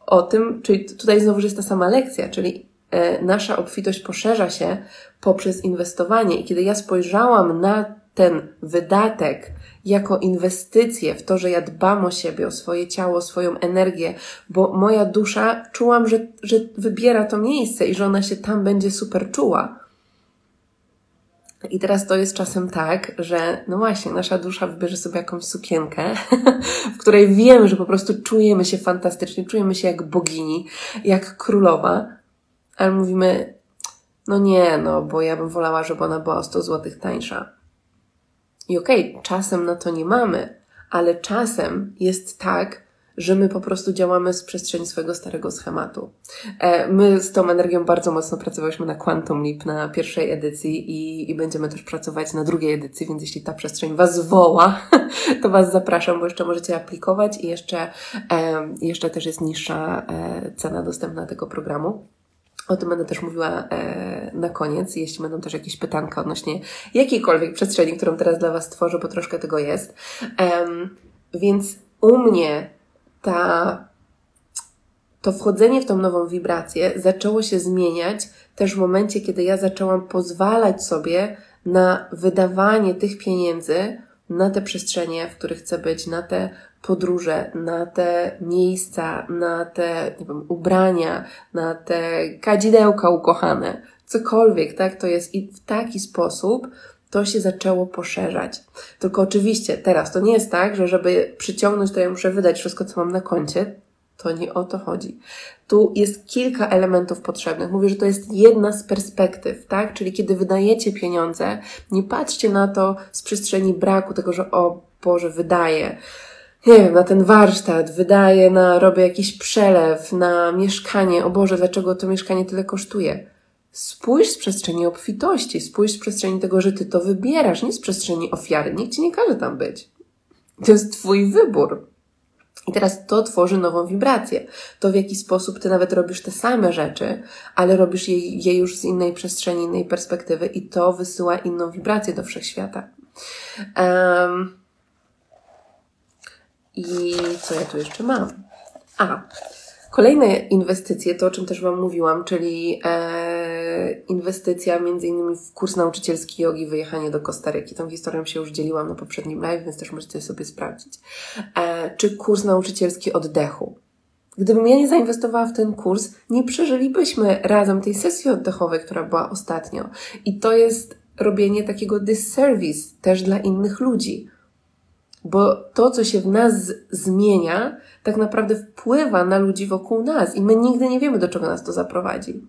O tym, czyli tutaj znowu jest ta sama lekcja, czyli e, nasza obfitość poszerza się poprzez inwestowanie. I kiedy ja spojrzałam na ten wydatek jako inwestycję w to, że ja dbam o siebie, o swoje ciało, o swoją energię, bo moja dusza czułam, że, że wybiera to miejsce i że ona się tam będzie super czuła. I teraz to jest czasem tak, że no właśnie, nasza dusza wybierze sobie jakąś sukienkę, w której wiemy, że po prostu czujemy się fantastycznie, czujemy się jak bogini, jak królowa, ale mówimy, no nie, no, bo ja bym wolała, żeby ona była o 100 złotych tańsza. I okej, okay, czasem na to nie mamy, ale czasem jest tak, że my po prostu działamy z przestrzeni swojego starego schematu. E, my z tą energią bardzo mocno pracowałyśmy na Quantum Leap na pierwszej edycji i, i będziemy też pracować na drugiej edycji, więc jeśli ta przestrzeń Was woła, to Was zapraszam, bo jeszcze możecie aplikować i jeszcze, jeszcze też jest niższa e, cena dostępna tego programu. O tym będę też mówiła e, na koniec, jeśli będą też jakieś pytanka odnośnie jakiejkolwiek przestrzeni, którą teraz dla Was tworzę, bo troszkę tego jest. E, więc u mnie ta, to wchodzenie w tą nową wibrację zaczęło się zmieniać też w momencie, kiedy ja zaczęłam pozwalać sobie na wydawanie tych pieniędzy na te przestrzenie, w których chcę być, na te podróże, na te miejsca, na te nie wiem, ubrania, na te kadzidełka ukochane, cokolwiek, tak? To jest i w taki sposób to się zaczęło poszerzać. Tylko oczywiście teraz to nie jest tak, że żeby przyciągnąć, to ja muszę wydać wszystko, co mam na koncie. To nie o to chodzi. Tu jest kilka elementów potrzebnych. Mówię, że to jest jedna z perspektyw, tak? Czyli kiedy wydajecie pieniądze, nie patrzcie na to z przestrzeni braku, tego, że o Boże, wydaję nie wiem, na ten warsztat, wydaję na, robię jakiś przelew, na mieszkanie. O Boże, dlaczego to mieszkanie tyle kosztuje? Spójrz z przestrzeni obfitości, spójrz z przestrzeni tego, że ty to wybierasz, nie z przestrzeni ofiary. Nikt ci nie każe tam być. To jest twój wybór. I teraz to tworzy nową wibrację. To w jaki sposób ty nawet robisz te same rzeczy, ale robisz je, je już z innej przestrzeni, innej perspektywy i to wysyła inną wibrację do wszechświata. Um, I co ja tu jeszcze mam? A, Kolejne inwestycje, to o czym też Wam mówiłam, czyli e, inwestycja między innymi w kurs nauczycielski jogi, wyjechanie do Kostaryki. Tą historią się już dzieliłam na poprzednim live, więc też możecie sobie sprawdzić. E, czy kurs nauczycielski oddechu. Gdybym ja nie zainwestowała w ten kurs, nie przeżylibyśmy razem tej sesji oddechowej, która była ostatnio. I to jest robienie takiego disservice też dla innych ludzi. Bo to, co się w nas zmienia, tak naprawdę wpływa na ludzi wokół nas i my nigdy nie wiemy, do czego nas to zaprowadzi.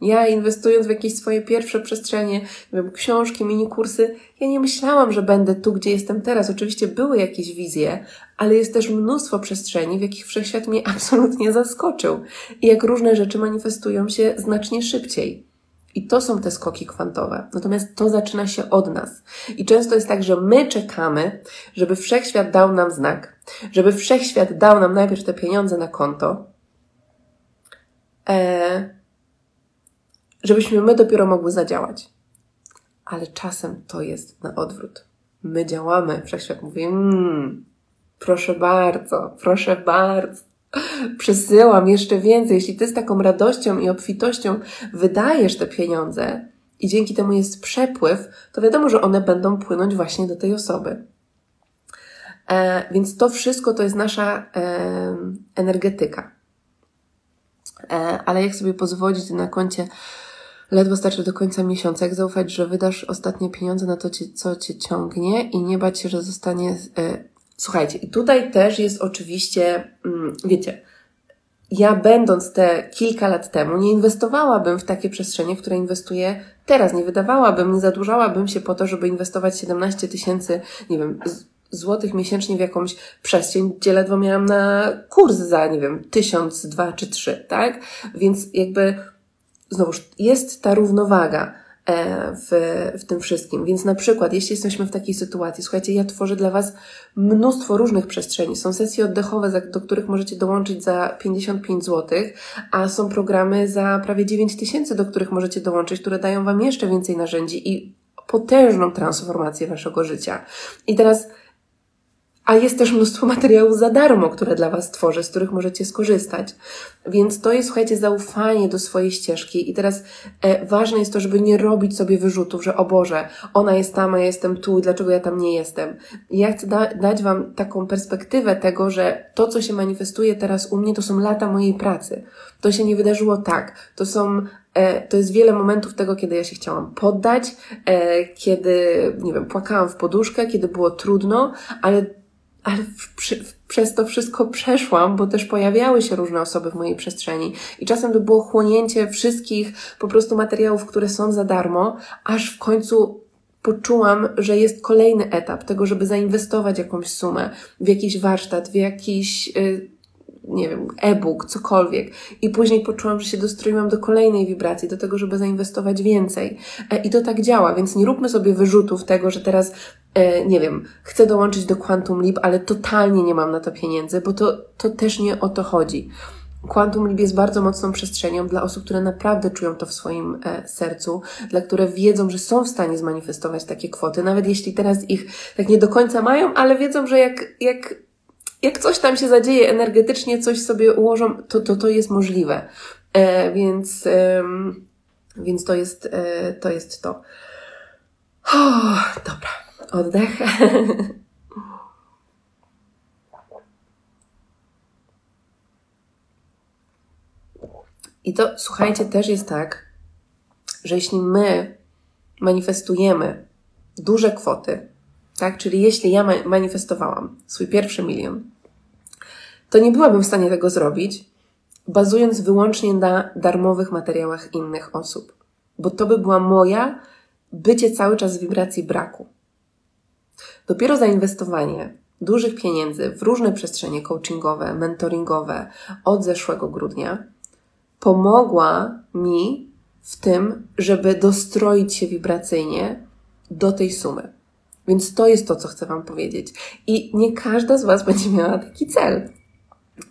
Ja inwestując w jakieś swoje pierwsze przestrzenie, wiem, książki, mini kursy, ja nie myślałam, że będę tu, gdzie jestem teraz. Oczywiście były jakieś wizje, ale jest też mnóstwo przestrzeni, w jakich wszechświat mnie absolutnie zaskoczył i jak różne rzeczy manifestują się znacznie szybciej. I to są te skoki kwantowe. Natomiast to zaczyna się od nas. I często jest tak, że my czekamy, żeby wszechświat dał nam znak, żeby wszechświat dał nam najpierw te pieniądze na konto, e, żebyśmy my dopiero mogły zadziałać. Ale czasem to jest na odwrót. My działamy, wszechświat mówi, mmm, proszę bardzo, proszę bardzo przesyłam jeszcze więcej. Jeśli ty z taką radością i obfitością wydajesz te pieniądze i dzięki temu jest przepływ, to wiadomo, że one będą płynąć właśnie do tej osoby. E, więc to wszystko to jest nasza e, energetyka. E, ale jak sobie pozwolić na koncie ledwo starczy do końca miesiąca, jak zaufać, że wydasz ostatnie pieniądze na to, co cię ciągnie i nie bać się, że zostanie. Słuchajcie, i tutaj też jest oczywiście, mm, wiecie, ja będąc te kilka lat temu, nie inwestowałabym w takie przestrzenie, w które inwestuję teraz. Nie wydawałabym, nie zadłużałabym się po to, żeby inwestować 17 tysięcy, nie wiem, złotych miesięcznie w jakąś przestrzeń, gdzie ledwo miałam na kurs za, nie wiem, tysiąc, dwa czy trzy, tak? Więc jakby, znowuż, jest ta równowaga w, w tym wszystkim. Więc na przykład, jeśli jesteśmy w takiej sytuacji, słuchajcie, ja tworzę dla Was mnóstwo różnych przestrzeni. Są sesje oddechowe, do których możecie dołączyć za 55 zł, a są programy za prawie 9 tysięcy, do których możecie dołączyć, które dają Wam jeszcze więcej narzędzi i potężną transformację Waszego życia. I teraz a jest też mnóstwo materiałów za darmo, które dla Was tworzę, z których możecie skorzystać. Więc to jest, słuchajcie, zaufanie do swojej ścieżki. I teraz e, ważne jest to, żeby nie robić sobie wyrzutów, że o Boże, ona jest tam, a ja jestem tu, dlaczego ja tam nie jestem. ja chcę da dać Wam taką perspektywę tego, że to, co się manifestuje teraz u mnie, to są lata mojej pracy. To się nie wydarzyło tak. To są e, to jest wiele momentów tego, kiedy ja się chciałam poddać, e, kiedy, nie wiem, płakałam w poduszkę, kiedy było trudno, ale ale w, przy, w, przez to wszystko przeszłam, bo też pojawiały się różne osoby w mojej przestrzeni. I czasem to było chłonięcie wszystkich po prostu materiałów, które są za darmo, aż w końcu poczułam, że jest kolejny etap tego, żeby zainwestować jakąś sumę w jakiś warsztat, w jakiś y, nie wiem, e-book, cokolwiek. I później poczułam, że się dostroiłam do kolejnej wibracji, do tego, żeby zainwestować więcej. E, I to tak działa, więc nie róbmy sobie wyrzutów tego, że teraz, e, nie wiem, chcę dołączyć do Quantum Leap, ale totalnie nie mam na to pieniędzy, bo to, to też nie o to chodzi. Quantum Leap jest bardzo mocną przestrzenią dla osób, które naprawdę czują to w swoim e, sercu, dla które wiedzą, że są w stanie zmanifestować takie kwoty, nawet jeśli teraz ich tak nie do końca mają, ale wiedzą, że jak, jak jak coś tam się zadzieje energetycznie, coś sobie ułożą, to to, to jest możliwe. E, więc, e, więc to jest, e, to jest to. Dobra, oddech. I to, słuchajcie, też jest tak, że jeśli my manifestujemy duże kwoty, tak? Czyli jeśli ja manifestowałam swój pierwszy milion, to nie byłabym w stanie tego zrobić, bazując wyłącznie na darmowych materiałach innych osób, bo to by była moja bycie cały czas w wibracji braku. Dopiero zainwestowanie dużych pieniędzy w różne przestrzenie coachingowe, mentoringowe od zeszłego grudnia pomogła mi w tym, żeby dostroić się wibracyjnie do tej sumy. Więc to jest to, co chcę Wam powiedzieć. I nie każda z Was będzie miała taki cel.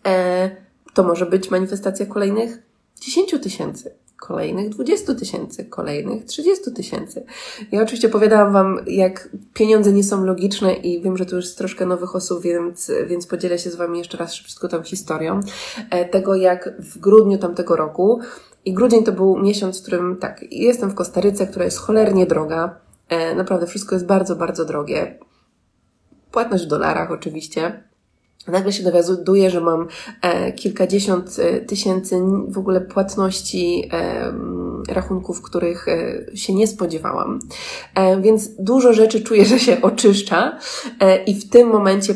E, to może być manifestacja kolejnych 10 tysięcy, kolejnych 20 tysięcy, kolejnych 30 tysięcy. Ja oczywiście opowiadałam Wam, jak pieniądze nie są logiczne i wiem, że tu już jest troszkę nowych osób, więc, więc podzielę się z Wami jeszcze raz szybko tą historią. E, tego, jak w grudniu tamtego roku i grudzień to był miesiąc, w którym tak, jestem w Kostaryce, która jest cholernie droga. E, naprawdę wszystko jest bardzo, bardzo drogie. Płatność w dolarach oczywiście. Nagle się dowiaduję, że mam e, kilkadziesiąt e, tysięcy w ogóle płatności, rachunków, których się nie spodziewałam. Więc dużo rzeczy czuję, że się oczyszcza i w tym momencie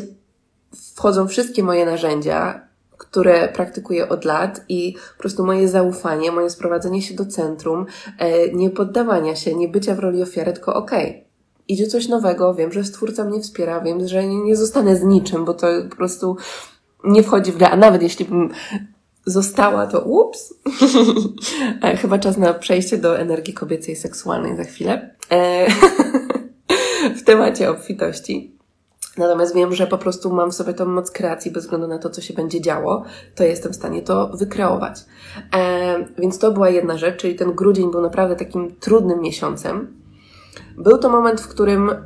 wchodzą wszystkie moje narzędzia, które praktykuję od lat i po prostu moje zaufanie, moje sprowadzenie się do centrum, e, nie poddawania się, nie bycia w roli ofiary, tylko okej, okay, idzie coś nowego, wiem, że Stwórca mnie wspiera, wiem, że nie, nie zostanę z niczym, bo to po prostu nie wchodzi w grę, a nawet jeśli bym została, to ups. E, chyba czas na przejście do energii kobiecej seksualnej za chwilę. E, w temacie obfitości. Natomiast wiem, że po prostu mam w sobie tą moc kreacji bez względu na to, co się będzie działo, to jestem w stanie to wykreować. E, więc to była jedna rzecz, czyli ten grudzień był naprawdę takim trudnym miesiącem. Był to moment, w którym e,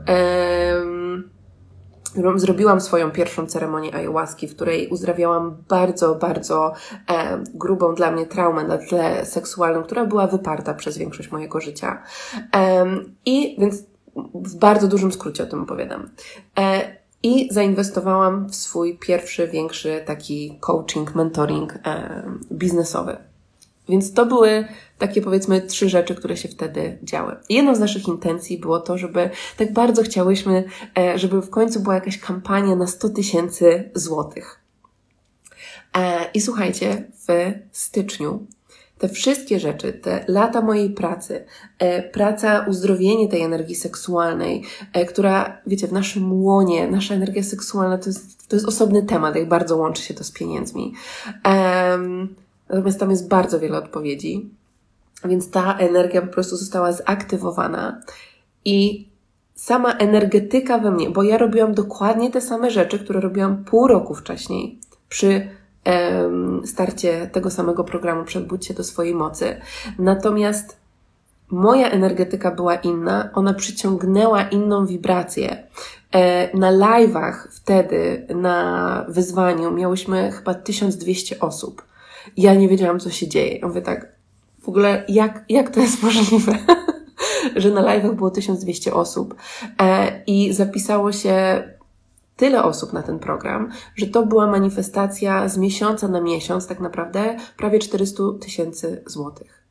zrobiłam swoją pierwszą ceremonię ayahuaski, w której uzdrawiałam bardzo, bardzo e, grubą dla mnie traumę na tle seksualnym, która była wyparta przez większość mojego życia. I więc w bardzo dużym skrócie o tym opowiadam. E, I zainwestowałam w swój pierwszy, większy taki coaching, mentoring e, biznesowy. Więc to były takie powiedzmy trzy rzeczy, które się wtedy działy. Jedną z naszych intencji było to, żeby tak bardzo chciałyśmy, e, żeby w końcu była jakaś kampania na 100 tysięcy złotych. I słuchajcie, w styczniu te wszystkie rzeczy, te lata mojej pracy, e, praca, uzdrowienie tej energii seksualnej, e, która, wiecie, w naszym łonie, nasza energia seksualna to jest, to jest osobny temat, jak bardzo łączy się to z pieniędzmi. Um, natomiast tam jest bardzo wiele odpowiedzi, więc ta energia po prostu została zaktywowana i sama energetyka we mnie, bo ja robiłam dokładnie te same rzeczy, które robiłam pół roku wcześniej przy starcie tego samego programu Przedbudź się do swojej mocy. Natomiast moja energetyka była inna, ona przyciągnęła inną wibrację. E, na live'ach wtedy, na wyzwaniu, miałyśmy chyba 1200 osób. Ja nie wiedziałam, co się dzieje. Mówię tak, w ogóle jak, jak to jest możliwe? że na live'ach było 1200 osób e, i zapisało się tyle osób na ten program, że to była manifestacja z miesiąca na miesiąc, tak naprawdę prawie 400 tysięcy złotych.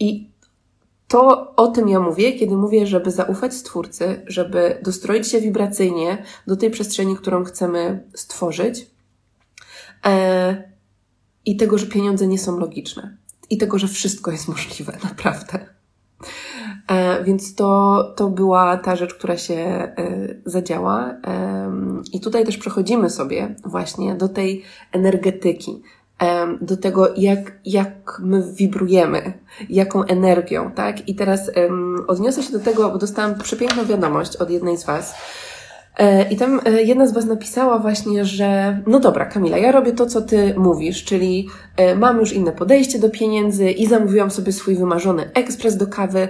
I to o tym ja mówię, kiedy mówię, żeby zaufać Stwórcy, żeby dostroić się wibracyjnie do tej przestrzeni, którą chcemy stworzyć. E, I tego, że pieniądze nie są logiczne. I tego, że wszystko jest możliwe, naprawdę. E, więc to, to była ta rzecz, która się e, zadziała. I tutaj też przechodzimy sobie właśnie do tej energetyki, do tego, jak, jak my wibrujemy, jaką energią, tak? I teraz odniosę się do tego, bo dostałam przepiękną wiadomość od jednej z Was. E, I tam jedna z Was napisała właśnie, że no dobra, Kamila, ja robię to, co Ty mówisz, czyli mam już inne podejście do pieniędzy i zamówiłam sobie swój wymarzony ekspres do kawy,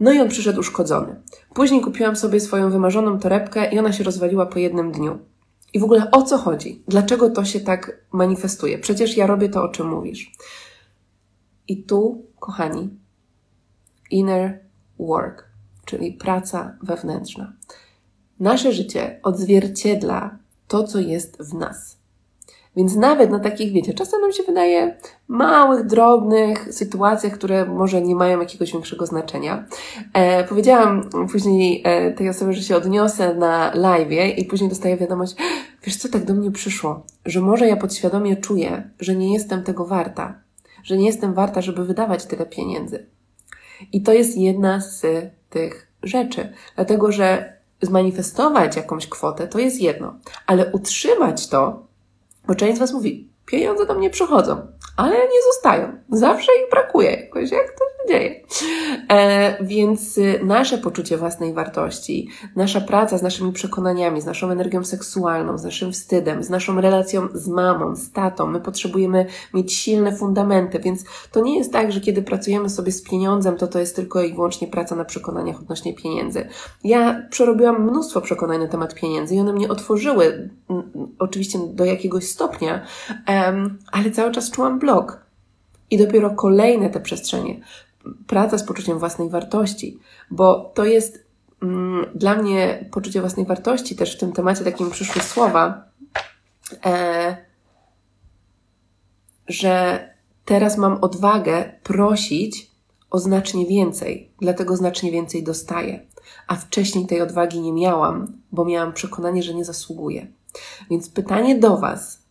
no i on przyszedł uszkodzony. Później kupiłam sobie swoją wymarzoną torebkę i ona się rozwaliła po jednym dniu. I w ogóle o co chodzi? Dlaczego to się tak manifestuje? Przecież ja robię to, o czym mówisz. I tu, kochani, inner work, czyli praca wewnętrzna. Nasze życie odzwierciedla to, co jest w nas. Więc nawet na takich, wiecie, czasem nam się wydaje małych, drobnych sytuacjach, które może nie mają jakiegoś większego znaczenia. E, powiedziałam później e, tej osobie, że się odniosę na live i później dostaję wiadomość, wiesz co, tak do mnie przyszło, że może ja podświadomie czuję, że nie jestem tego warta, że nie jestem warta, żeby wydawać tyle pieniędzy. I to jest jedna z tych rzeczy, dlatego że zmanifestować jakąś kwotę to jest jedno, ale utrzymać to bo część z Was mówi, pieniądze do mnie przychodzą, ale nie zostają. Zawsze ich brakuje jakoś, jak to się dzieje. E, więc y, nasze poczucie własnej wartości, nasza praca z naszymi przekonaniami, z naszą energią seksualną, z naszym wstydem, z naszą relacją z mamą, z tatą, my potrzebujemy mieć silne fundamenty, więc to nie jest tak, że kiedy pracujemy sobie z pieniądzem, to to jest tylko i wyłącznie praca na przekonaniach odnośnie pieniędzy. Ja przerobiłam mnóstwo przekonań na temat pieniędzy i one mnie otworzyły, oczywiście do jakiegoś stopnia, ale cały czas czułam blok. I dopiero kolejne te przestrzenie, praca z poczuciem własnej wartości, bo to jest mm, dla mnie poczucie własnej wartości, też w tym temacie takim przyszły słowa, e, że teraz mam odwagę prosić o znacznie więcej, dlatego znacznie więcej dostaję. A wcześniej tej odwagi nie miałam, bo miałam przekonanie, że nie zasługuję. Więc pytanie do Was: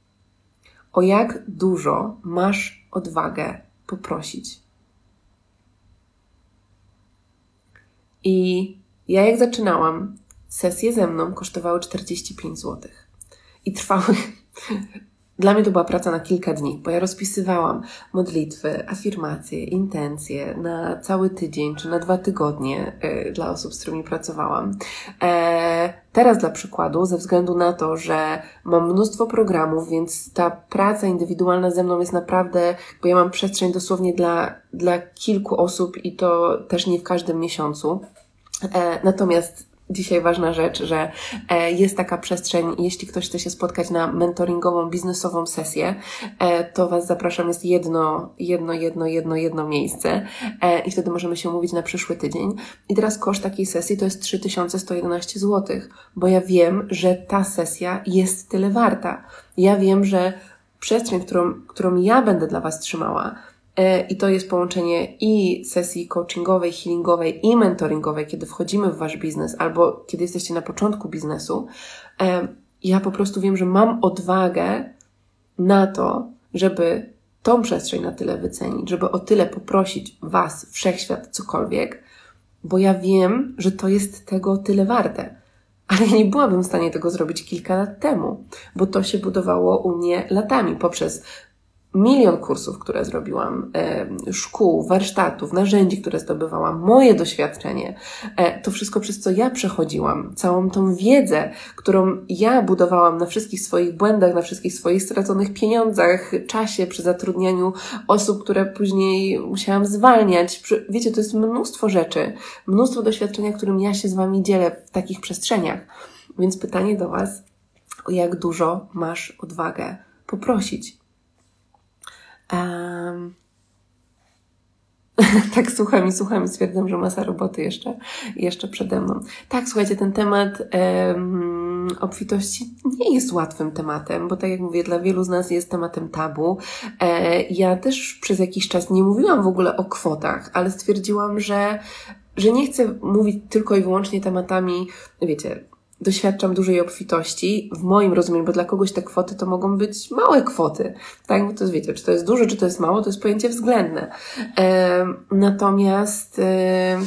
o jak dużo masz odwagę poprosić? I ja jak zaczynałam, sesje ze mną kosztowały 45 zł. I trwały. Dla mnie to była praca na kilka dni, bo ja rozpisywałam modlitwy, afirmacje, intencje na cały tydzień czy na dwa tygodnie y, dla osób, z którymi pracowałam. E, teraz dla przykładu, ze względu na to, że mam mnóstwo programów, więc ta praca indywidualna ze mną jest naprawdę, bo ja mam przestrzeń dosłownie dla, dla kilku osób i to też nie w każdym miesiącu. E, natomiast dzisiaj ważna rzecz, że e, jest taka przestrzeń, jeśli ktoś chce się spotkać na mentoringową, biznesową sesję, e, to Was zapraszam, jest jedno, jedno, jedno, jedno, jedno miejsce i wtedy możemy się umówić na przyszły tydzień. I teraz koszt takiej sesji to jest 3111 zł, bo ja wiem, że ta sesja jest tyle warta. Ja wiem, że przestrzeń, którą, którą ja będę dla Was trzymała, E, I to jest połączenie i sesji coachingowej, healingowej i mentoringowej, kiedy wchodzimy w Wasz biznes albo kiedy jesteście na początku biznesu. E, ja po prostu wiem, że mam odwagę na to, żeby tą przestrzeń na tyle wycenić, żeby o tyle poprosić Was, wszechświat, cokolwiek, bo ja wiem, że to jest tego tyle warte. Ale nie byłabym w stanie tego zrobić kilka lat temu, bo to się budowało u mnie latami poprzez milion kursów, które zrobiłam, szkół, warsztatów, narzędzi, które zdobywałam, moje doświadczenie, e, to wszystko, przez co ja przechodziłam, całą tą wiedzę, którą ja budowałam na wszystkich swoich błędach, na wszystkich swoich straconych pieniądzach, czasie, przy zatrudnianiu osób, które później musiałam zwalniać. Wiecie, to jest mnóstwo rzeczy, mnóstwo doświadczenia, którym ja się z Wami dzielę w takich przestrzeniach. Więc pytanie do Was, o jak dużo masz odwagę poprosić Um, tak, słucham i słucham i stwierdzam, że masa roboty jeszcze, jeszcze przede mną. Tak, słuchajcie, ten temat um, obfitości nie jest łatwym tematem, bo tak jak mówię, dla wielu z nas jest tematem tabu. E, ja też przez jakiś czas nie mówiłam w ogóle o kwotach, ale stwierdziłam, że że nie chcę mówić tylko i wyłącznie tematami, wiecie, doświadczam dużej obfitości, w moim rozumieniu, bo dla kogoś te kwoty to mogą być małe kwoty. Tak, bo to wiecie, czy to jest dużo, czy to jest mało, to jest pojęcie względne. E, natomiast, e,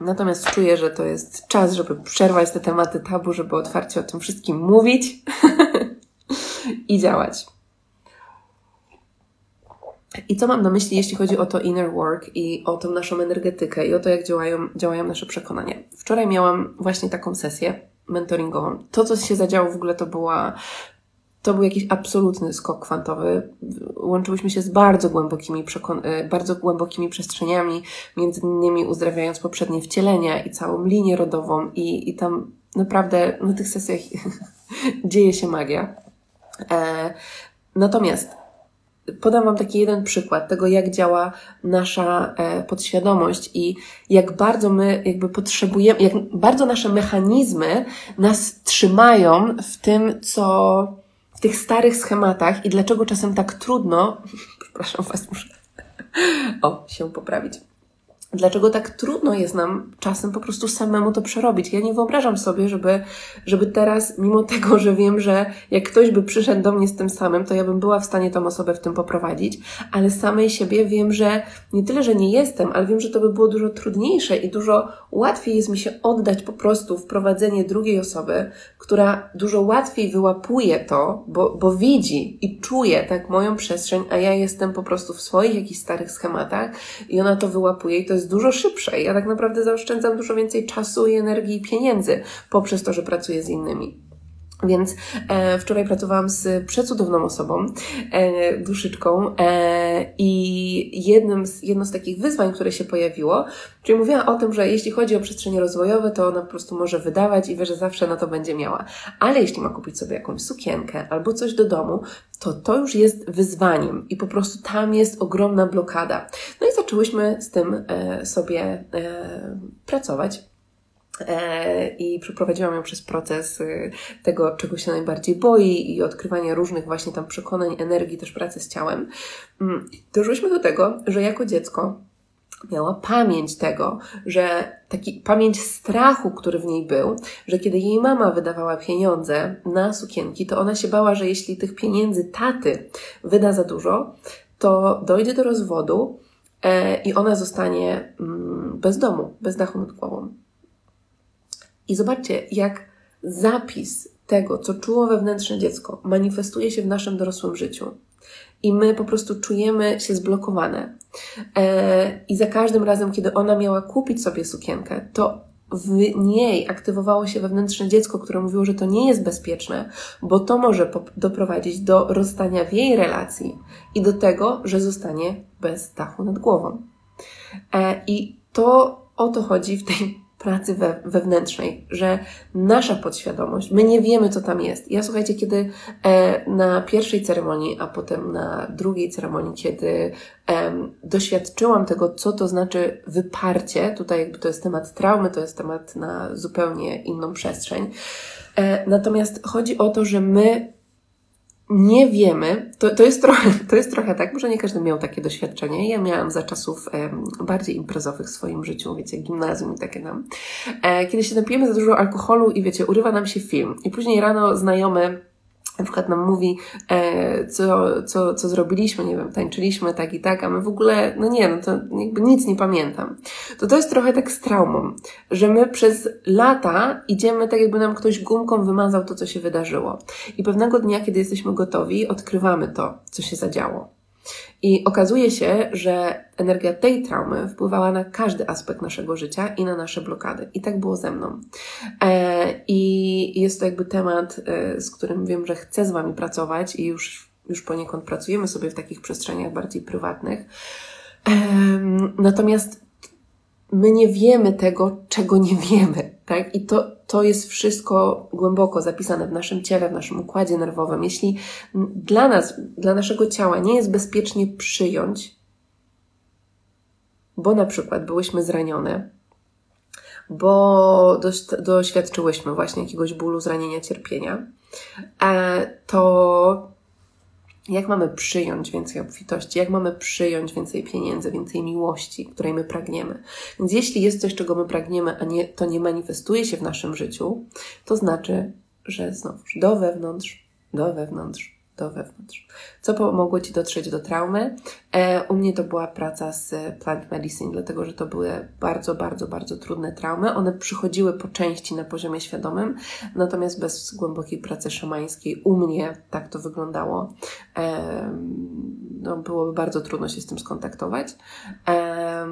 natomiast czuję, że to jest czas, żeby przerwać te tematy tabu, żeby otwarcie o tym wszystkim mówić i działać. I co mam na myśli, jeśli chodzi o to inner work i o tą naszą energetykę i o to, jak działają, działają nasze przekonania? Wczoraj miałam właśnie taką sesję mentoringową. To, co się zadziało w ogóle, to była to był jakiś absolutny skok kwantowy. Łączyłyśmy się z bardzo głębokimi, e, bardzo głębokimi przestrzeniami, między innymi uzdrawiając poprzednie wcielenia i całą linię rodową i, i tam naprawdę na tych sesjach dzieje się magia. E, natomiast podam Wam taki jeden przykład tego, jak działa nasza e, podświadomość i jak bardzo my jakby potrzebujemy, jak bardzo nasze mechanizmy nas trzymają w tym, co w tych starych schematach i dlaczego czasem tak trudno, przepraszam Was, muszę o, się poprawić Dlaczego tak trudno jest nam czasem po prostu samemu to przerobić? Ja nie wyobrażam sobie, żeby, żeby teraz, mimo tego, że wiem, że jak ktoś by przyszedł do mnie z tym samym, to ja bym była w stanie tą osobę w tym poprowadzić, ale samej siebie wiem, że nie tyle, że nie jestem, ale wiem, że to by było dużo trudniejsze i dużo łatwiej jest mi się oddać po prostu w prowadzenie drugiej osoby, która dużo łatwiej wyłapuje to, bo, bo widzi i czuje tak moją przestrzeń, a ja jestem po prostu w swoich jakichś starych schematach i ona to wyłapuje i to jest jest dużo szybsze. Ja tak naprawdę zaoszczędzam dużo więcej czasu i energii i pieniędzy poprzez to, że pracuję z innymi. Więc e, wczoraj pracowałam z przecudowną osobą, e, duszyczką e, i jednym z, jedno z takich wyzwań, które się pojawiło, czyli mówiła o tym, że jeśli chodzi o przestrzenie rozwojowe, to ona po prostu może wydawać i wie, że zawsze na to będzie miała. Ale jeśli ma kupić sobie jakąś sukienkę albo coś do domu, to to już jest wyzwaniem i po prostu tam jest ogromna blokada. No i zaczęłyśmy z tym e, sobie e, pracować. E, i przeprowadziłam ją przez proces y, tego, czego się najbardziej boi i odkrywania różnych właśnie tam przekonań, energii, też pracy z ciałem. Mm, doszłyśmy do tego, że jako dziecko miała pamięć tego, że taki pamięć strachu, który w niej był, że kiedy jej mama wydawała pieniądze na sukienki, to ona się bała, że jeśli tych pieniędzy taty wyda za dużo, to dojdzie do rozwodu e, i ona zostanie mm, bez domu, bez dachu nad głową. I zobaczcie, jak zapis tego, co czuło wewnętrzne dziecko, manifestuje się w naszym dorosłym życiu. I my po prostu czujemy się zblokowane. E, I za każdym razem, kiedy ona miała kupić sobie sukienkę, to w niej aktywowało się wewnętrzne dziecko, które mówiło, że to nie jest bezpieczne, bo to może doprowadzić do rozstania w jej relacji i do tego, że zostanie bez dachu nad głową. E, I to o to chodzi w tej pracy we, wewnętrznej, że nasza podświadomość, my nie wiemy, co tam jest. Ja słuchajcie, kiedy e, na pierwszej ceremonii, a potem na drugiej ceremonii, kiedy e, doświadczyłam tego, co to znaczy wyparcie, tutaj jakby to jest temat traumy, to jest temat na zupełnie inną przestrzeń. E, natomiast chodzi o to, że my nie wiemy, to, to, jest trochę, to jest trochę tak, może nie każdy miał takie doświadczenie. Ja miałam za czasów bardziej imprezowych w swoim życiu, wiecie, gimnazjum i takie nam. E, kiedy się napijemy za dużo alkoholu i wiecie, urywa nam się film i później rano znajomy na przykład nam mówi, e, co, co, co zrobiliśmy, nie wiem, tańczyliśmy tak i tak, a my w ogóle, no nie, no to jakby nic nie pamiętam. To to jest trochę tak z traumą, że my przez lata idziemy tak, jakby nam ktoś gumką wymazał to, co się wydarzyło. I pewnego dnia, kiedy jesteśmy gotowi, odkrywamy to, co się zadziało. I okazuje się, że energia tej traumy wpływała na każdy aspekt naszego życia i na nasze blokady. I tak było ze mną. E, I jest to jakby temat, e, z którym wiem, że chcę z Wami pracować i już, już poniekąd pracujemy sobie w takich przestrzeniach bardziej prywatnych. Natomiast my nie wiemy tego, czego nie wiemy, tak? I to, to jest wszystko głęboko zapisane w naszym ciele, w naszym układzie nerwowym. Jeśli dla nas, dla naszego ciała nie jest bezpiecznie przyjąć, bo na przykład byłyśmy zranione, bo doświadczyłyśmy właśnie jakiegoś bólu, zranienia, cierpienia, e, to jak mamy przyjąć więcej obfitości, jak mamy przyjąć więcej pieniędzy, więcej miłości, której my pragniemy. Więc jeśli jest coś, czego my pragniemy, a nie, to nie manifestuje się w naszym życiu, to znaczy, że znowu do wewnątrz, do wewnątrz, do wewnątrz. Co pomogło Ci dotrzeć do traumy? E, u mnie to była praca z plant medicine, dlatego że to były bardzo, bardzo, bardzo trudne traumy. One przychodziły po części na poziomie świadomym, natomiast bez głębokiej pracy szamańskiej u mnie tak to wyglądało. E, no, byłoby bardzo trudno się z tym skontaktować. E,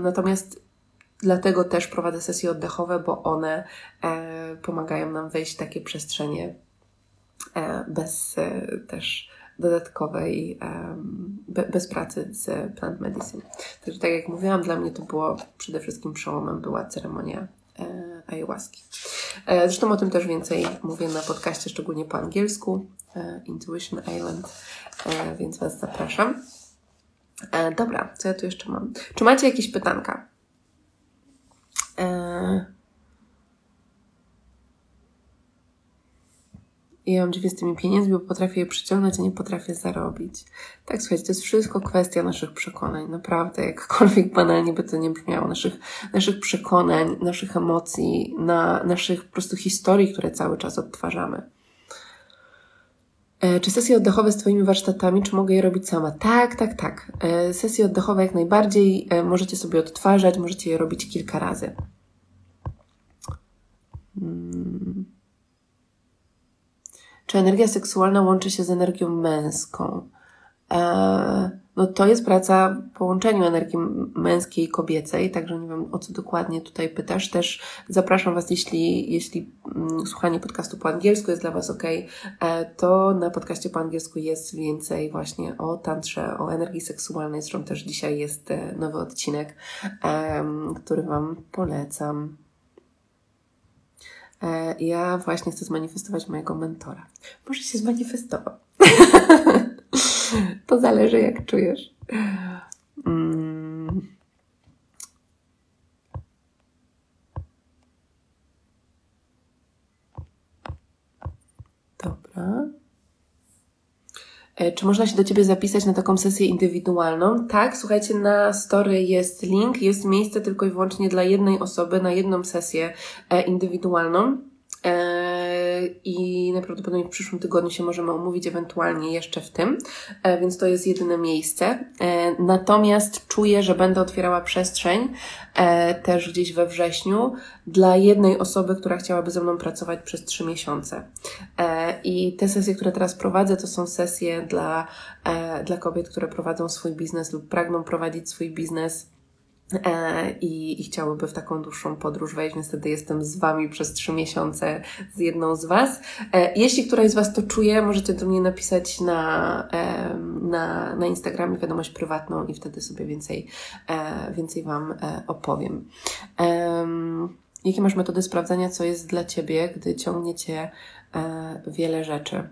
natomiast Dlatego też prowadzę sesje oddechowe, bo one e, pomagają nam wejść w takie przestrzenie bez e, też dodatkowej, bez pracy z plant medicine. Także tak jak mówiłam, dla mnie to było przede wszystkim przełomem była ceremonia e, ayahuaski. Zresztą o tym też więcej mówię na podcaście, szczególnie po angielsku, Intuition Island, więc Was zapraszam. Dobra, co ja tu jeszcze mam? Czy macie jakieś pytanka? I ja mam drzwi z tymi pieniędzmi, bo potrafię je przyciągnąć, a nie potrafię zarobić. Tak, słuchajcie, to jest wszystko kwestia naszych przekonań. Naprawdę, jakkolwiek banalnie by to nie brzmiało, naszych, naszych przekonań, naszych emocji, na naszych po prostu historii, które cały czas odtwarzamy. E, czy sesje oddechowe z Twoimi warsztatami, czy mogę je robić sama? Tak, tak, tak. E, sesje oddechowe jak najbardziej e, możecie sobie odtwarzać, możecie je robić kilka razy. Czy energia seksualna łączy się z energią męską? E, no to jest praca w połączeniu energii męskiej i kobiecej, także nie wiem o co dokładnie tutaj pytasz. Też zapraszam Was, jeśli, jeśli mm, słuchanie podcastu po angielsku jest dla Was ok, e, to na podcaście po angielsku jest więcej właśnie o tantrze, o energii seksualnej. Zresztą też dzisiaj jest e, nowy odcinek, który Wam polecam. E, ja właśnie chcę zmanifestować mojego mentora. Może się zmanifestował. to zależy, jak czujesz. Mm. Dobra. E, czy można się do Ciebie zapisać na taką sesję indywidualną? Tak, słuchajcie, na story jest link, jest miejsce tylko i wyłącznie dla jednej osoby na jedną sesję e, indywidualną. E, I najprawdopodobniej w przyszłym tygodniu się możemy umówić, ewentualnie jeszcze w tym, e, więc to jest jedyne miejsce. E, natomiast czuję, że będę otwierała przestrzeń też gdzieś we wrześniu dla jednej osoby, która chciałaby ze mną pracować przez trzy miesiące. I te sesje, które teraz prowadzę, to są sesje dla, dla kobiet, które prowadzą swój biznes lub pragną prowadzić swój biznes i, i chciałyby w taką dłuższą podróż wejść, wtedy jestem z Wami przez trzy miesiące z jedną z Was. E, jeśli któraś z Was to czuje, możecie do mnie napisać na, na, na Instagramie wiadomość prywatną i wtedy sobie więcej, e, więcej Wam opowiem. Jakie masz metody sprawdzania, co jest dla Ciebie, gdy ciągniecie wiele rzeczy?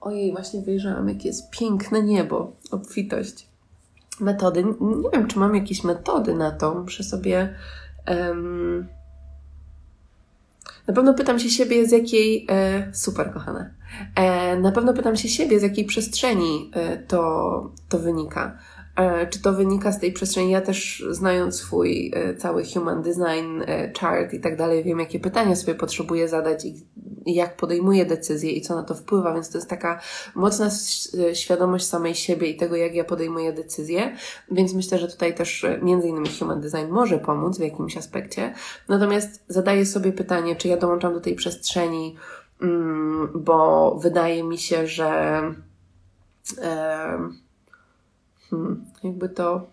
Ojej, właśnie wyjrzałam, jakie jest piękne niebo, obfitość metody. Nie wiem, czy mam jakieś metody na to. Muszę sobie. Um, na pewno pytam się siebie, z jakiej. E, super, kochane. E, na pewno pytam się siebie, z jakiej przestrzeni e, to, to wynika. E, czy to wynika z tej przestrzeni? Ja też znając swój e, cały human design e, chart i tak dalej, wiem jakie pytania sobie potrzebuję zadać i jak podejmuję decyzje i co na to wpływa, więc to jest taka mocna świadomość samej siebie i tego, jak ja podejmuję decyzje, więc myślę, że tutaj też między innymi human design może pomóc w jakimś aspekcie. Natomiast zadaję sobie pytanie, czy ja dołączam do tej przestrzeni, mm, bo wydaje mi się, że hmm, jakby to.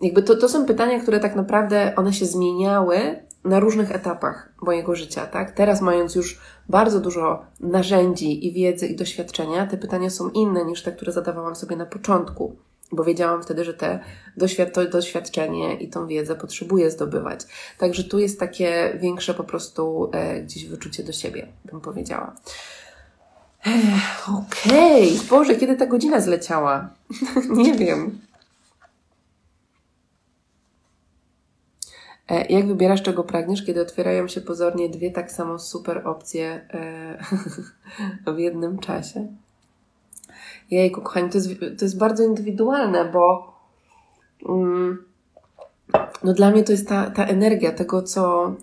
Jakby to, to są pytania, które tak naprawdę one się zmieniały na różnych etapach mojego życia, tak? Teraz mając już bardzo dużo narzędzi i wiedzy i doświadczenia, te pytania są inne niż te, które zadawałam sobie na początku, bo wiedziałam wtedy, że te doświad to doświadczenie i tą wiedzę potrzebuję zdobywać. Także tu jest takie większe po prostu e, gdzieś wyczucie do siebie, bym powiedziała. Okej, okay. Boże, kiedy ta godzina zleciała? Nie wiem. Jak wybierasz, czego pragniesz, kiedy otwierają się pozornie dwie tak samo super opcje e, w jednym czasie? Jejku, kochani, to jest, to jest bardzo indywidualne, bo mm, no dla mnie to jest ta, ta energia tego, co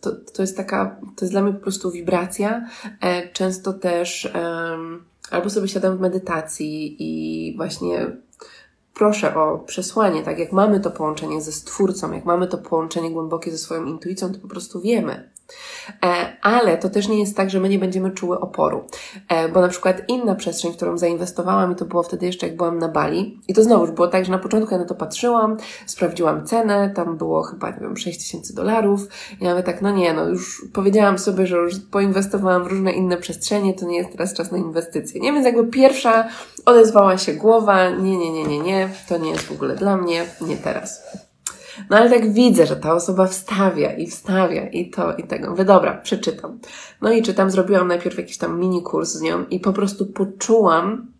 to, to jest taka, to jest dla mnie po prostu wibracja. E, często też um, albo sobie siadam w medytacji i właśnie proszę o przesłanie, tak jak mamy to połączenie ze Stwórcą, jak mamy to połączenie głębokie ze swoją intuicją, to po prostu wiemy. E, ale to też nie jest tak, że my nie będziemy czuły oporu. E, bo na przykład inna przestrzeń, w którą zainwestowałam i to było wtedy jeszcze jak byłam na Bali i to znowu było tak, że na początku ja na to patrzyłam, sprawdziłam cenę, tam było chyba, nie wiem, 6 tysięcy dolarów i nawet tak, no nie, no już powiedziałam sobie, że już poinwestowałam w różne inne przestrzenie, to nie jest teraz czas na inwestycje. Nie, więc jakby pierwsza odezwała się głowa, nie, nie, nie, nie, nie, to nie jest w ogóle dla mnie, nie teraz. No ale tak widzę, że ta osoba wstawia i wstawia i to i tego. Mówię, dobra, przeczytam. No i czytam, zrobiłam najpierw jakiś tam mini kurs z nią i po prostu poczułam,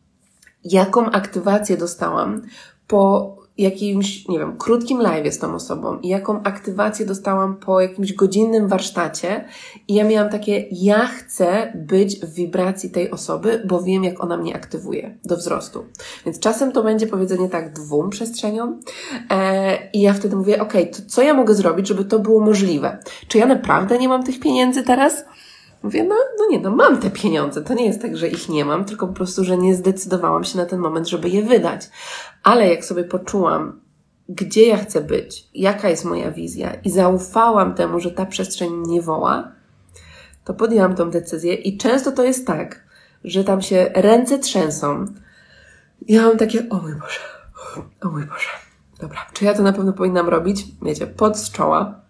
jaką aktywację dostałam po jakimś, nie wiem, krótkim live z tą osobą i jaką aktywację dostałam po jakimś godzinnym warsztacie i ja miałam takie, ja chcę być w wibracji tej osoby, bo wiem, jak ona mnie aktywuje do wzrostu. Więc czasem to będzie powiedzenie tak dwóm przestrzeniom e, i ja wtedy mówię, ok, to co ja mogę zrobić, żeby to było możliwe? Czy ja naprawdę nie mam tych pieniędzy teraz? Mówię, no, no nie, no mam te pieniądze. To nie jest tak, że ich nie mam, tylko po prostu, że nie zdecydowałam się na ten moment, żeby je wydać. Ale jak sobie poczułam, gdzie ja chcę być, jaka jest moja wizja i zaufałam temu, że ta przestrzeń mnie woła, to podjęłam tą decyzję i często to jest tak, że tam się ręce trzęsą. Ja mam takie, o mój Boże, o mój Boże. Dobra, czy ja to na pewno powinnam robić? Wiecie, pod z czoła,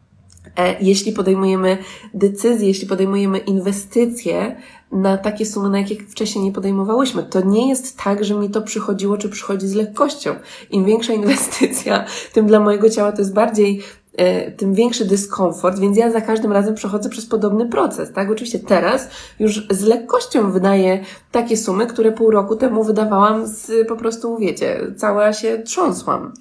jeśli podejmujemy decyzje, jeśli podejmujemy inwestycje na takie sumy, na jakie wcześniej nie podejmowałyśmy. To nie jest tak, że mi to przychodziło, czy przychodzi z lekkością. Im większa inwestycja, tym dla mojego ciała to jest bardziej e, tym większy dyskomfort, więc ja za każdym razem przechodzę przez podobny proces, tak? Oczywiście teraz już z lekkością wydaję takie sumy, które pół roku temu wydawałam z po prostu, wiecie, cała się trząsłam.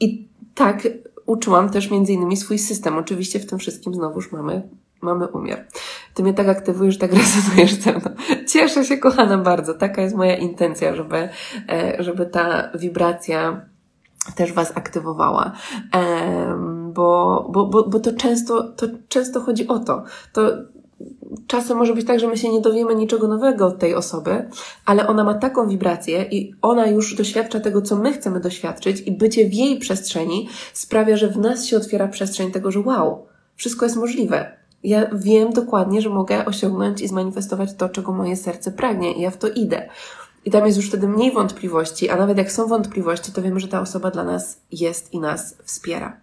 I tak uczyłam też między innymi swój system. Oczywiście w tym wszystkim znowuż mamy, mamy umiar. Ty mnie tak aktywujesz, tak rezonujesz ze mną. Cieszę się, kochana, bardzo. Taka jest moja intencja, żeby, e, żeby ta wibracja też Was aktywowała. bo, bo, bo, bo to często, to często chodzi o to. To czasem może być tak, że my się nie dowiemy niczego nowego od tej osoby, ale ona ma taką wibrację i ona już doświadcza tego, co my chcemy doświadczyć i bycie w jej przestrzeni sprawia, że w nas się otwiera przestrzeń tego, że wow, wszystko jest możliwe. Ja wiem dokładnie, że mogę osiągnąć i zmanifestować to, czego moje serce pragnie i ja w to idę. I tam jest już wtedy mniej wątpliwości, a nawet jak są wątpliwości, to wiemy, że ta osoba dla nas jest i nas wspiera.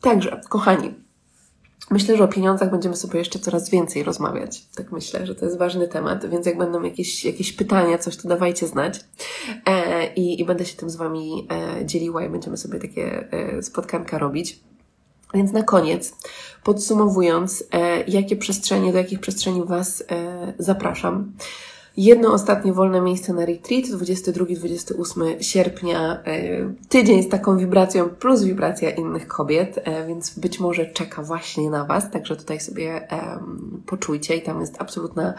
Także, kochani, Myślę, że o pieniądzach będziemy sobie jeszcze coraz więcej rozmawiać. Tak myślę, że to jest ważny temat, więc jak będą jakieś, jakieś pytania, coś, to dawajcie znać. E, i, I będę się tym z Wami e, dzieliła i będziemy sobie takie e, spotkanka robić. Więc na koniec, podsumowując, e, jakie przestrzenie, do jakich przestrzeni Was e, zapraszam. Jedno ostatnie wolne miejsce na retreat, 22-28 sierpnia, e, tydzień z taką wibracją plus wibracja innych kobiet, e, więc być może czeka właśnie na Was, także tutaj sobie poczujcie i tam jest absolutna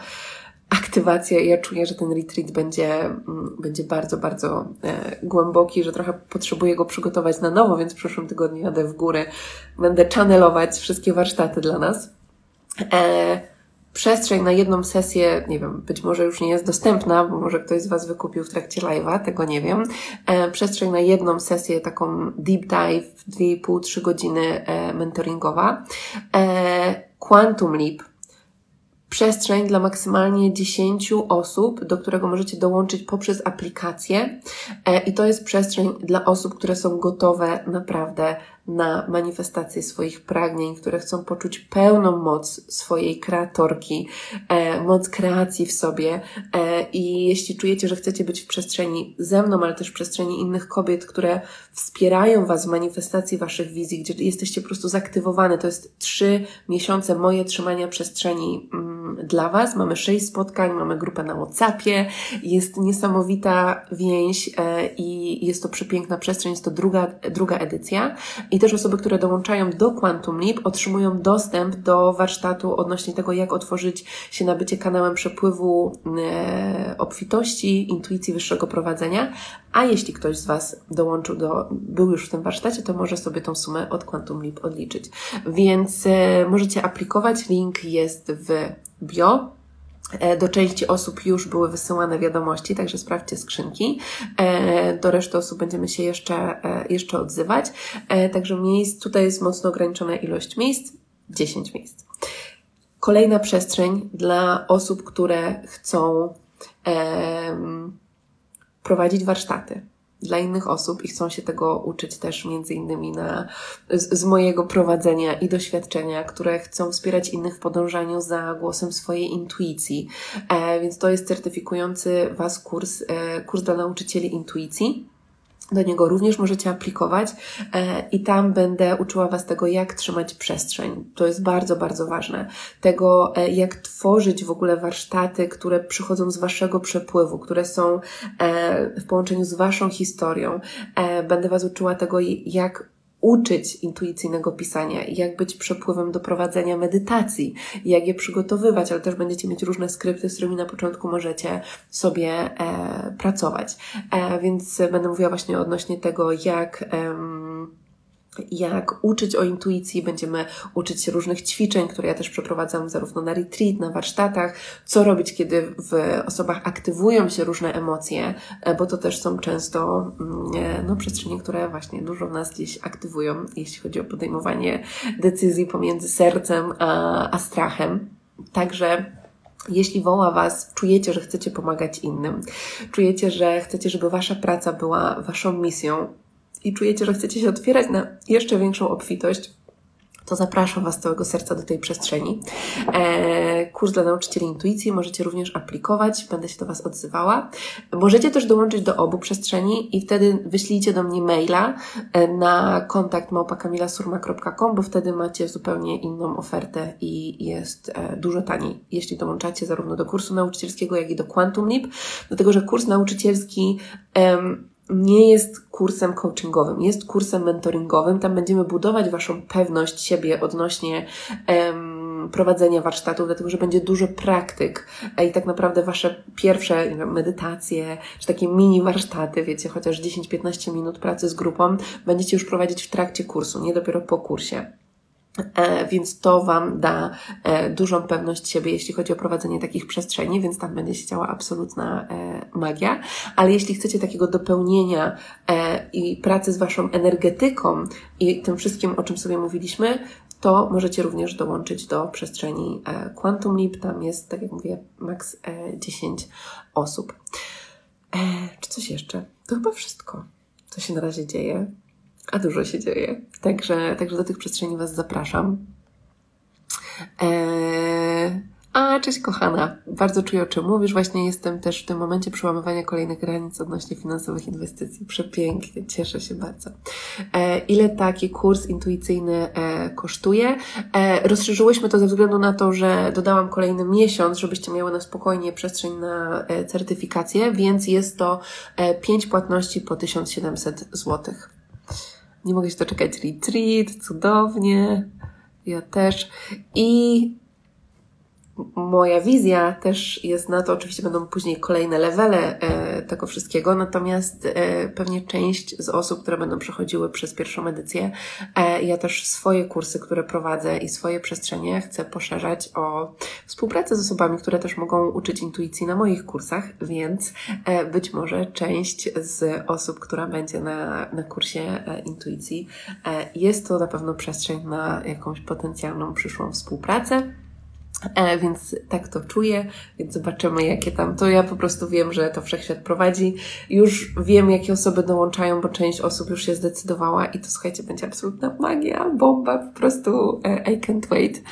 aktywacja ja czuję, że ten retreat będzie, mm, będzie bardzo, bardzo e, głęboki, że trochę potrzebuję go przygotować na nowo, więc w przyszłym tygodniu jadę w górę. Będę channelować wszystkie warsztaty dla nas. Przestrzeń na jedną sesję, nie wiem, być może już nie jest dostępna, bo może ktoś z Was wykupił w trakcie live'a, tego nie wiem. E, przestrzeń na jedną sesję, taką deep dive, 2,5-3 godziny e, mentoringowa. E, Quantum Leap, przestrzeń dla maksymalnie 10 osób, do którego możecie dołączyć poprzez aplikację. E, I to jest przestrzeń dla osób, które są gotowe naprawdę na manifestację swoich pragnień, które chcą poczuć pełną moc swojej kreatorki, e, moc kreacji w sobie. E, I jeśli czujecie, że chcecie być w przestrzeni ze mną, ale też w przestrzeni innych kobiet, które wspierają Was w manifestacji Waszych wizji, gdzie jesteście po prostu zaktywowane, to jest trzy miesiące moje trzymania przestrzeni mm, dla Was. Mamy sześć spotkań, mamy grupę na WhatsAppie, jest niesamowita więź e, i jest to przepiękna przestrzeń, jest to druga, druga edycja i też osoby, które dołączają do Quantum Leap, otrzymują dostęp do warsztatu odnośnie tego, jak otworzyć się na bycie kanałem przepływu e, obfitości, intuicji wyższego prowadzenia. A jeśli ktoś z Was dołączył do, był już w tym warsztacie, to może sobie tą sumę od Quantum Leap odliczyć. Więc e, możecie aplikować. Link jest w bio. E, do części osób już były wysyłane wiadomości, także sprawdźcie skrzynki. E, do reszty osób będziemy się jeszcze, e, jeszcze odzywać. Także miejsc, tutaj jest mocno ograniczona ilość miejsc, 10 miejsc. Kolejna przestrzeń dla osób, które chcą prowadzić warsztaty dla innych osób i chcą się tego uczyć też między innymi na, z, z, mojego prowadzenia i doświadczenia, które chcą wspierać innych w podążaniu za głosem swojej intuicji. E, więc to jest certyfikujący Was kurs, e, kurs dla nauczycieli intuicji. Do niego również możecie aplikować e, i tam będę uczyła Was tego, jak trzymać przestrzeń. To jest bardzo, bardzo ważne. Tego, e, jak tworzyć w ogóle warsztaty, które przychodzą z Waszego przepływu, które są e, w połączeniu z Waszą historią. Będę Was uczyła tego, jak uczyć intuicyjnego pisania, jak być przepływem do prowadzenia medytacji, jak je przygotowywać, ale też będziecie mieć różne skrypty, z którymi na początku możecie sobie e, pracować. E, więc będę mówiła właśnie odnośnie tego, jak. E, jak uczyć o intuicji, będziemy uczyć się różnych ćwiczeń, które ja też przeprowadzam zarówno na retreat, na warsztatach, co robić, kiedy w osobach aktywują się różne emocje, e, bo to też są często mm, e, no, przestrzenie, które właśnie dużo w nas gdzieś aktywują, jeśli chodzi o podejmowanie decyzji pomiędzy sercem a, a strachem. Także jeśli woła Was, czujecie, że chcecie pomagać innym, czujecie, że chcecie, żeby Wasza praca była Waszą misją, i czujecie, że chcecie się otwierać na jeszcze większą obfitość, to zapraszam Was z całego serca do tej przestrzeni. E, kurs dla nauczycieli intuicji możecie również aplikować, będę się do Was odzywała. Możecie też dołączyć do obu przestrzeni i wtedy wyślijcie do mnie maila e, na kontakt małpakamilasurma.com, bo wtedy macie zupełnie inną ofertę i jest e, dużo taniej, jeśli dołączacie zarówno do kursu nauczycielskiego, jak i do Quantum Leap, dlatego że kurs nauczycielski nie jest kursem coachingowym, jest kursem mentoringowym. Tam będziemy budować Waszą pewność siebie odnośnie um, prowadzenia warsztatów, dlatego że będzie dużo praktyk i tak naprawdę Wasze pierwsze wiem, medytacje, czy takie mini warsztaty, wiecie, chociaż 10-15 minut pracy z grupą, będziecie już prowadzić w trakcie kursu, nie dopiero po kursie. E, więc to Wam da e, dużą pewność siebie, jeśli chodzi o prowadzenie takich przestrzeni, więc tam będzie się działa absolutna e, magia. Ale jeśli chcecie takiego dopełnienia i pracy z Waszą energetyką i tym wszystkim, o czym sobie mówiliśmy, to możecie również dołączyć do przestrzeni Quantum Leap. Tam jest, tak jak mówię, maks 10 osób. Czy coś jeszcze? To chyba wszystko, co się na razie dzieje a dużo się dzieje. Także, także do tych przestrzeni Was zapraszam. Eee, a, cześć kochana. Bardzo czuję, o czym mówisz. Właśnie jestem też w tym momencie przełamywania kolejnych granic odnośnie finansowych inwestycji. Przepięknie, cieszę się bardzo. E, ile taki kurs intuicyjny e, kosztuje? E, rozszerzyłyśmy to ze względu na to, że dodałam kolejny miesiąc, żebyście miały na spokojnie przestrzeń na e, certyfikację, więc jest to e, 5 płatności po 1700 złotych. Nie mogę się doczekać retreat, cudownie. Ja też. I moja wizja też jest na to, oczywiście będą później kolejne levele e, tego wszystkiego, natomiast e, pewnie część z osób, które będą przechodziły przez pierwszą edycję, e, ja też swoje kursy, które prowadzę i swoje przestrzenie chcę poszerzać o współpracę z osobami, które też mogą uczyć intuicji na moich kursach, więc e, być może część z osób, która będzie na, na kursie e, intuicji, e, jest to na pewno przestrzeń na jakąś potencjalną przyszłą współpracę. E, więc tak to czuję, więc zobaczymy, jakie tam. To ja po prostu wiem, że to wszechświat prowadzi. Już wiem, jakie osoby dołączają, bo część osób już się zdecydowała i to słuchajcie, będzie absolutna magia, bomba, po prostu e, I can't wait.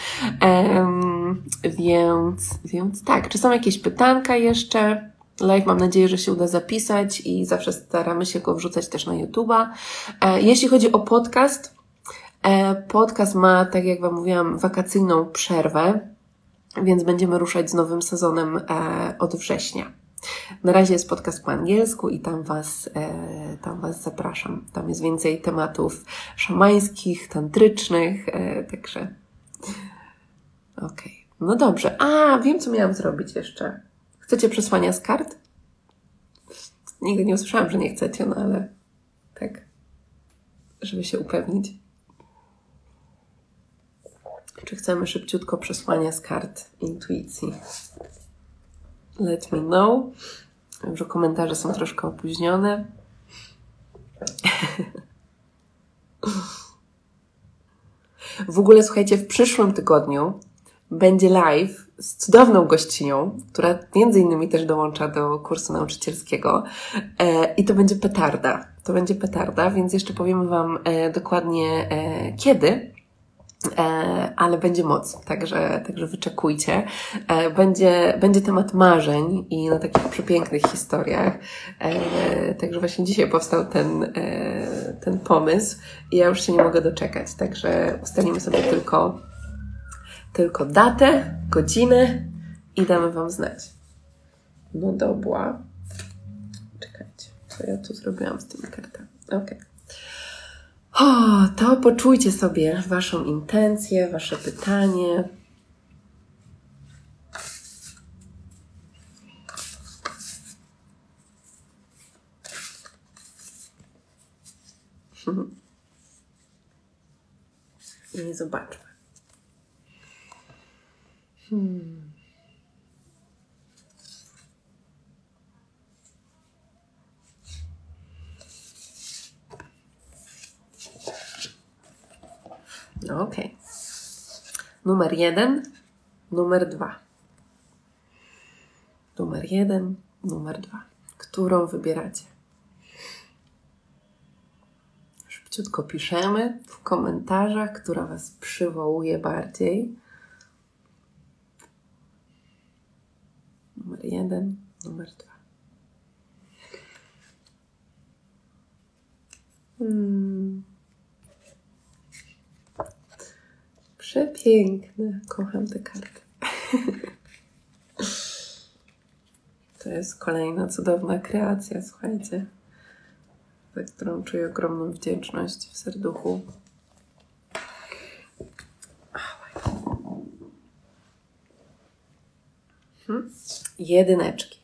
Um, więc, więc tak, czy są jakieś pytanka jeszcze? Live mam nadzieję, że się uda zapisać i zawsze staramy się go wrzucać też na YouTube'a. E, jeśli chodzi o podcast, e, podcast ma, tak jak Wam mówiłam, wakacyjną przerwę więc będziemy ruszać z nowym sezonem e, od września. Na razie jest podcast po angielsku i tam was, e, tam was zapraszam. Tam jest więcej tematów szamańskich, tantrycznych, e, także. Okej. Okay. No dobrze. A, wiem, co miałam zrobić jeszcze. Chcecie przesłania z kart? Nigdy nie usłyszałam, że nie chcecie, no ale tak, żeby się upewnić. Czy chcemy szybciutko przesłania z kart intuicji? Let me know. Wiem, że komentarze są troszkę opóźnione. W ogóle słuchajcie, w przyszłym tygodniu będzie live z cudowną gościnią, która między innymi też dołącza do kursu nauczycielskiego e, i to będzie petarda. To będzie petarda, więc jeszcze powiemy Wam e, dokładnie e, kiedy, ale będzie moc, także, także wyczekujcie. E, będzie, będzie temat marzeń i na takich przepięknych historiach. E, także właśnie dzisiaj powstał ten, ten pomysł i ja już się nie mogę doczekać. Także ustalimy sobie tylko, tylko datę, godzinę i damy Wam znać. No dobra. Czekajcie, co ja tu zrobiłam z tymi kartami. Okej. Okay. O, to poczujcie sobie Waszą intencję, Wasze pytanie. I zobaczmy. Hmm. No okej. Numer jeden, numer dwa. Numer jeden, numer dwa. Którą wybieracie? Szybciutko piszemy w komentarzach, która Was przywołuje bardziej. Numer jeden, numer dwa. Hmm. Przepiękne. Kocham te karty. To jest kolejna cudowna kreacja, słuchajcie, za którą czuję ogromną wdzięczność w serduchu. Hmm? Jedyneczki.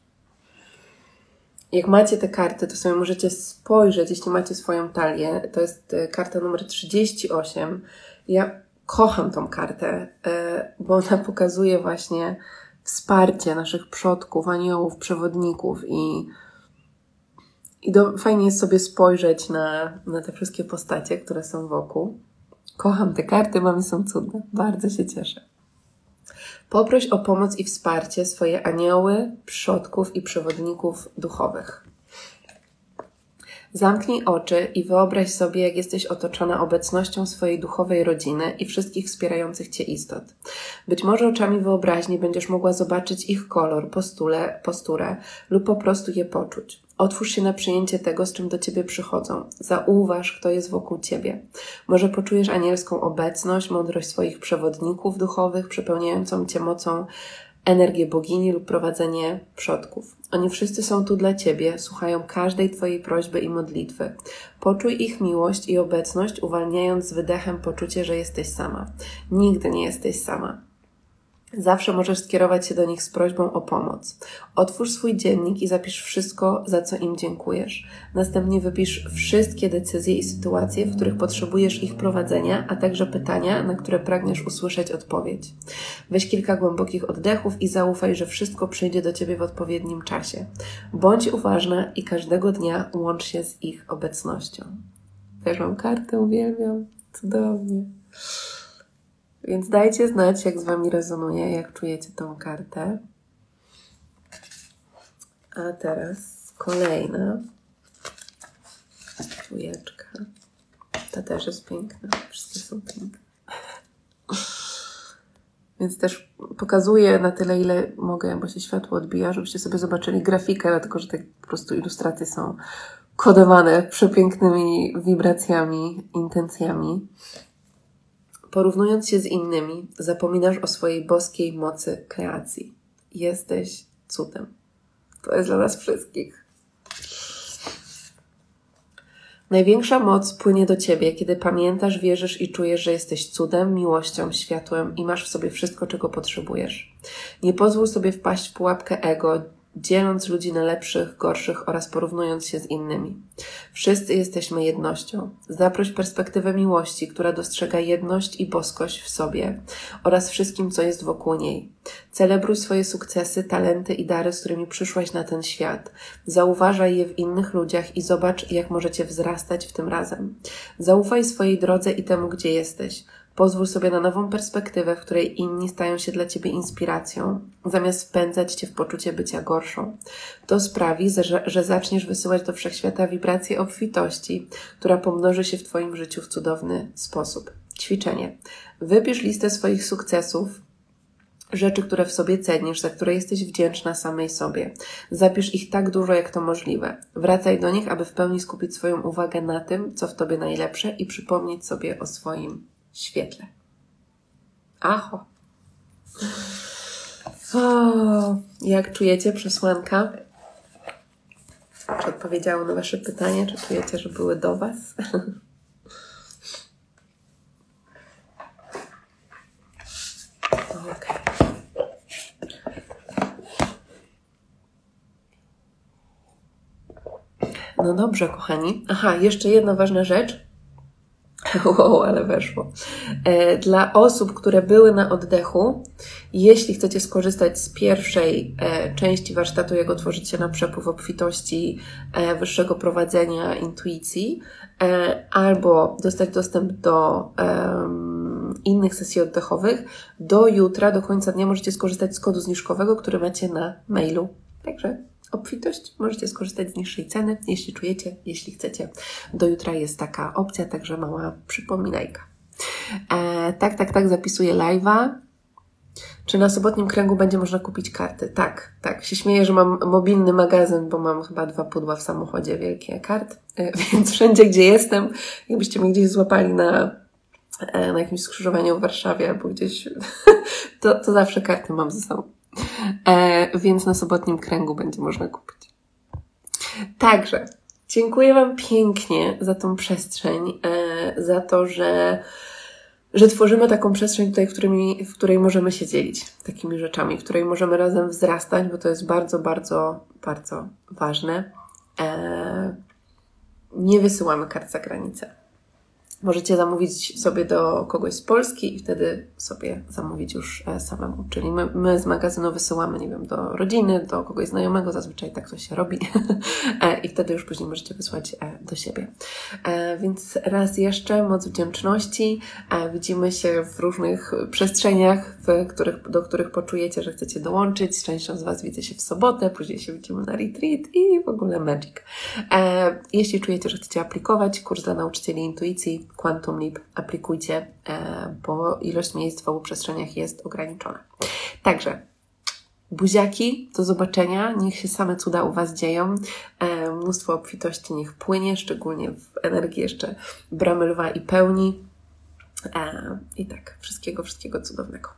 Jak macie te karty, to sobie możecie spojrzeć, jeśli macie swoją talię. To jest e, karta numer 38. Ja kocham tą kartę, e, bo ona pokazuje właśnie wsparcie naszych przodków, aniołów, przewodników i, i do, fajnie jest sobie spojrzeć na, na te wszystkie postacie, które są wokół. Kocham te karty, mamy są cudne. Bardzo się cieszę. Poproś o pomoc i wsparcie swoje anioły, przodków i przewodników duchowych. Zamknij oczy i wyobraź sobie, jak jesteś otoczona obecnością swojej duchowej rodziny i wszystkich wspierających Cię istot. Być może oczami wyobraźni będziesz mogła zobaczyć ich kolor, postule, posturę lub po prostu je poczuć. Otwórz się na przyjęcie tego, z czym do Ciebie przychodzą. Zauważ, kto jest wokół Ciebie. Może poczujesz anielską obecność, mądrość swoich przewodników duchowych, przepełniającą Cię mocą energię bogini lub prowadzenie przodków. Oni wszyscy są tu dla Ciebie, słuchają każdej Twojej prośby i modlitwy. Poczuj ich miłość i obecność, uwalniając z wydechem poczucie, że jesteś sama. Nigdy nie jesteś sama. Zawsze możesz skierować się do nich z prośbą o pomoc. Otwórz swój dziennik i zapisz wszystko, za co im dziękujesz. Następnie wypisz wszystkie decyzje i sytuacje, w których potrzebujesz ich prowadzenia, a także pytania, na które pragniesz usłyszeć odpowiedź. Weź kilka głębokich oddechów i zaufaj, że wszystko przyjdzie do ciebie w odpowiednim czasie. Bądź uważna i każdego dnia łącz się z ich obecnością. Też mam kartę, uwielbiam. Cudownie. Więc dajcie znać, jak z Wami rezonuje, jak czujecie tą kartę. A teraz kolejna czujeczka. Ta też jest piękna. Wszystkie są piękne. Więc też pokazuję na tyle, ile mogę, bo się światło odbija, żebyście sobie zobaczyli grafikę, dlatego że te po prostu ilustracje są kodowane przepięknymi wibracjami, intencjami. Porównując się z innymi, zapominasz o swojej boskiej mocy kreacji. Jesteś cudem. To jest dla nas wszystkich. Największa moc płynie do ciebie, kiedy pamiętasz, wierzysz i czujesz, że jesteś cudem, miłością, światłem i masz w sobie wszystko, czego potrzebujesz. Nie pozwól sobie wpaść w pułapkę ego, dzieląc ludzi na lepszych, gorszych oraz porównując się z innymi. Wszyscy jesteśmy jednością. Zaproś perspektywę miłości, która dostrzega jedność i boskość w sobie oraz wszystkim, co jest wokół niej. Celebruj swoje sukcesy, talenty i dary, z którymi przyszłaś na ten świat. Zauważaj je w innych ludziach i zobacz, jak możecie wzrastać w tym razem. Zaufaj swojej drodze i temu, gdzie jesteś. Pozwól sobie na nową perspektywę, w której inni stają się dla ciebie inspiracją, zamiast wpędzać cię w poczucie bycia gorszą. To sprawi, że, że zaczniesz wysyłać do wszechświata wibrację obfitości, która pomnoży się w twoim życiu w cudowny sposób. Ćwiczenie. Wypisz listę swoich sukcesów, rzeczy, które w sobie cenisz, za które jesteś wdzięczna samej sobie. Zapisz ich tak dużo, jak to możliwe. Wracaj do nich, aby w pełni skupić swoją uwagę na tym, co w tobie najlepsze i przypomnieć sobie o swoim świetle. Aho. O, jak czujecie przesłanka? Czy odpowiedziało na Wasze pytanie? Czy czujecie, że były do Was? No dobrze, kochani. Aha, jeszcze jedna ważna rzecz Wow, ale weszło. E, dla osób, które były na oddechu, jeśli chcecie skorzystać z pierwszej e, części warsztatu, jak otworzyć się na przepływ obfitości, e, wyższego prowadzenia, intuicji, albo dostać dostęp do innych sesji oddechowych, do jutra, do końca dnia możecie skorzystać z kodu zniżkowego, który macie na mailu. Także obfitość, możecie skorzystać z niższej ceny, jeśli czujecie, jeśli chcecie. Do jutra jest taka opcja, także mała przypominajka. E, tak, tak, tak, zapisuję live'a. Czy na sobotnim kręgu będzie można kupić karty? Tak, tak. Się śmieję, że mam mobilny magazyn, bo mam chyba dwa pudła w samochodzie wielkie kart, e, więc wszędzie, gdzie jestem, jakbyście mnie gdzieś złapali na, e, na jakimś skrzyżowaniu w Warszawie albo gdzieś, to, to zawsze karty mam ze sobą. E, więc na sobotnim kręgu będzie można kupić. Także dziękuję Wam pięknie za tą przestrzeń, e, za to, że, że tworzymy taką przestrzeń tutaj, w, którymi, w której możemy się dzielić takimi rzeczami, w której możemy razem wzrastać, bo to jest bardzo, bardzo, bardzo ważne. E, nie wysyłamy kart za granicę. Możecie zamówić sobie do kogoś z Polski i wtedy sobie zamówić już e, samemu. Czyli my, my z magazynu wysyłamy, nie wiem, do rodziny, do kogoś znajomego, zazwyczaj tak to się robi. E, I wtedy już później możecie wysłać e, do siebie. Więc raz jeszcze moc wdzięczności. Widzimy się w różnych przestrzeniach, w których, do których poczujecie, że chcecie dołączyć. Z częścią z Was widzę się w sobotę, później się widzimy na retreat i w ogóle magic. Jeśli czujecie, że chcecie aplikować kurs dla nauczycieli intuicji, Quantum Leap aplikujcie, e, bo ilość miejsc w obu przestrzeniach jest ograniczona. Także buziaki, do zobaczenia. Niech się same cuda u Was dzieją. E, mnóstwo obfitości niech płynie, szczególnie w energii jeszcze bramy lwa i pełni. E, I tak, wszystkiego, wszystkiego cudownego.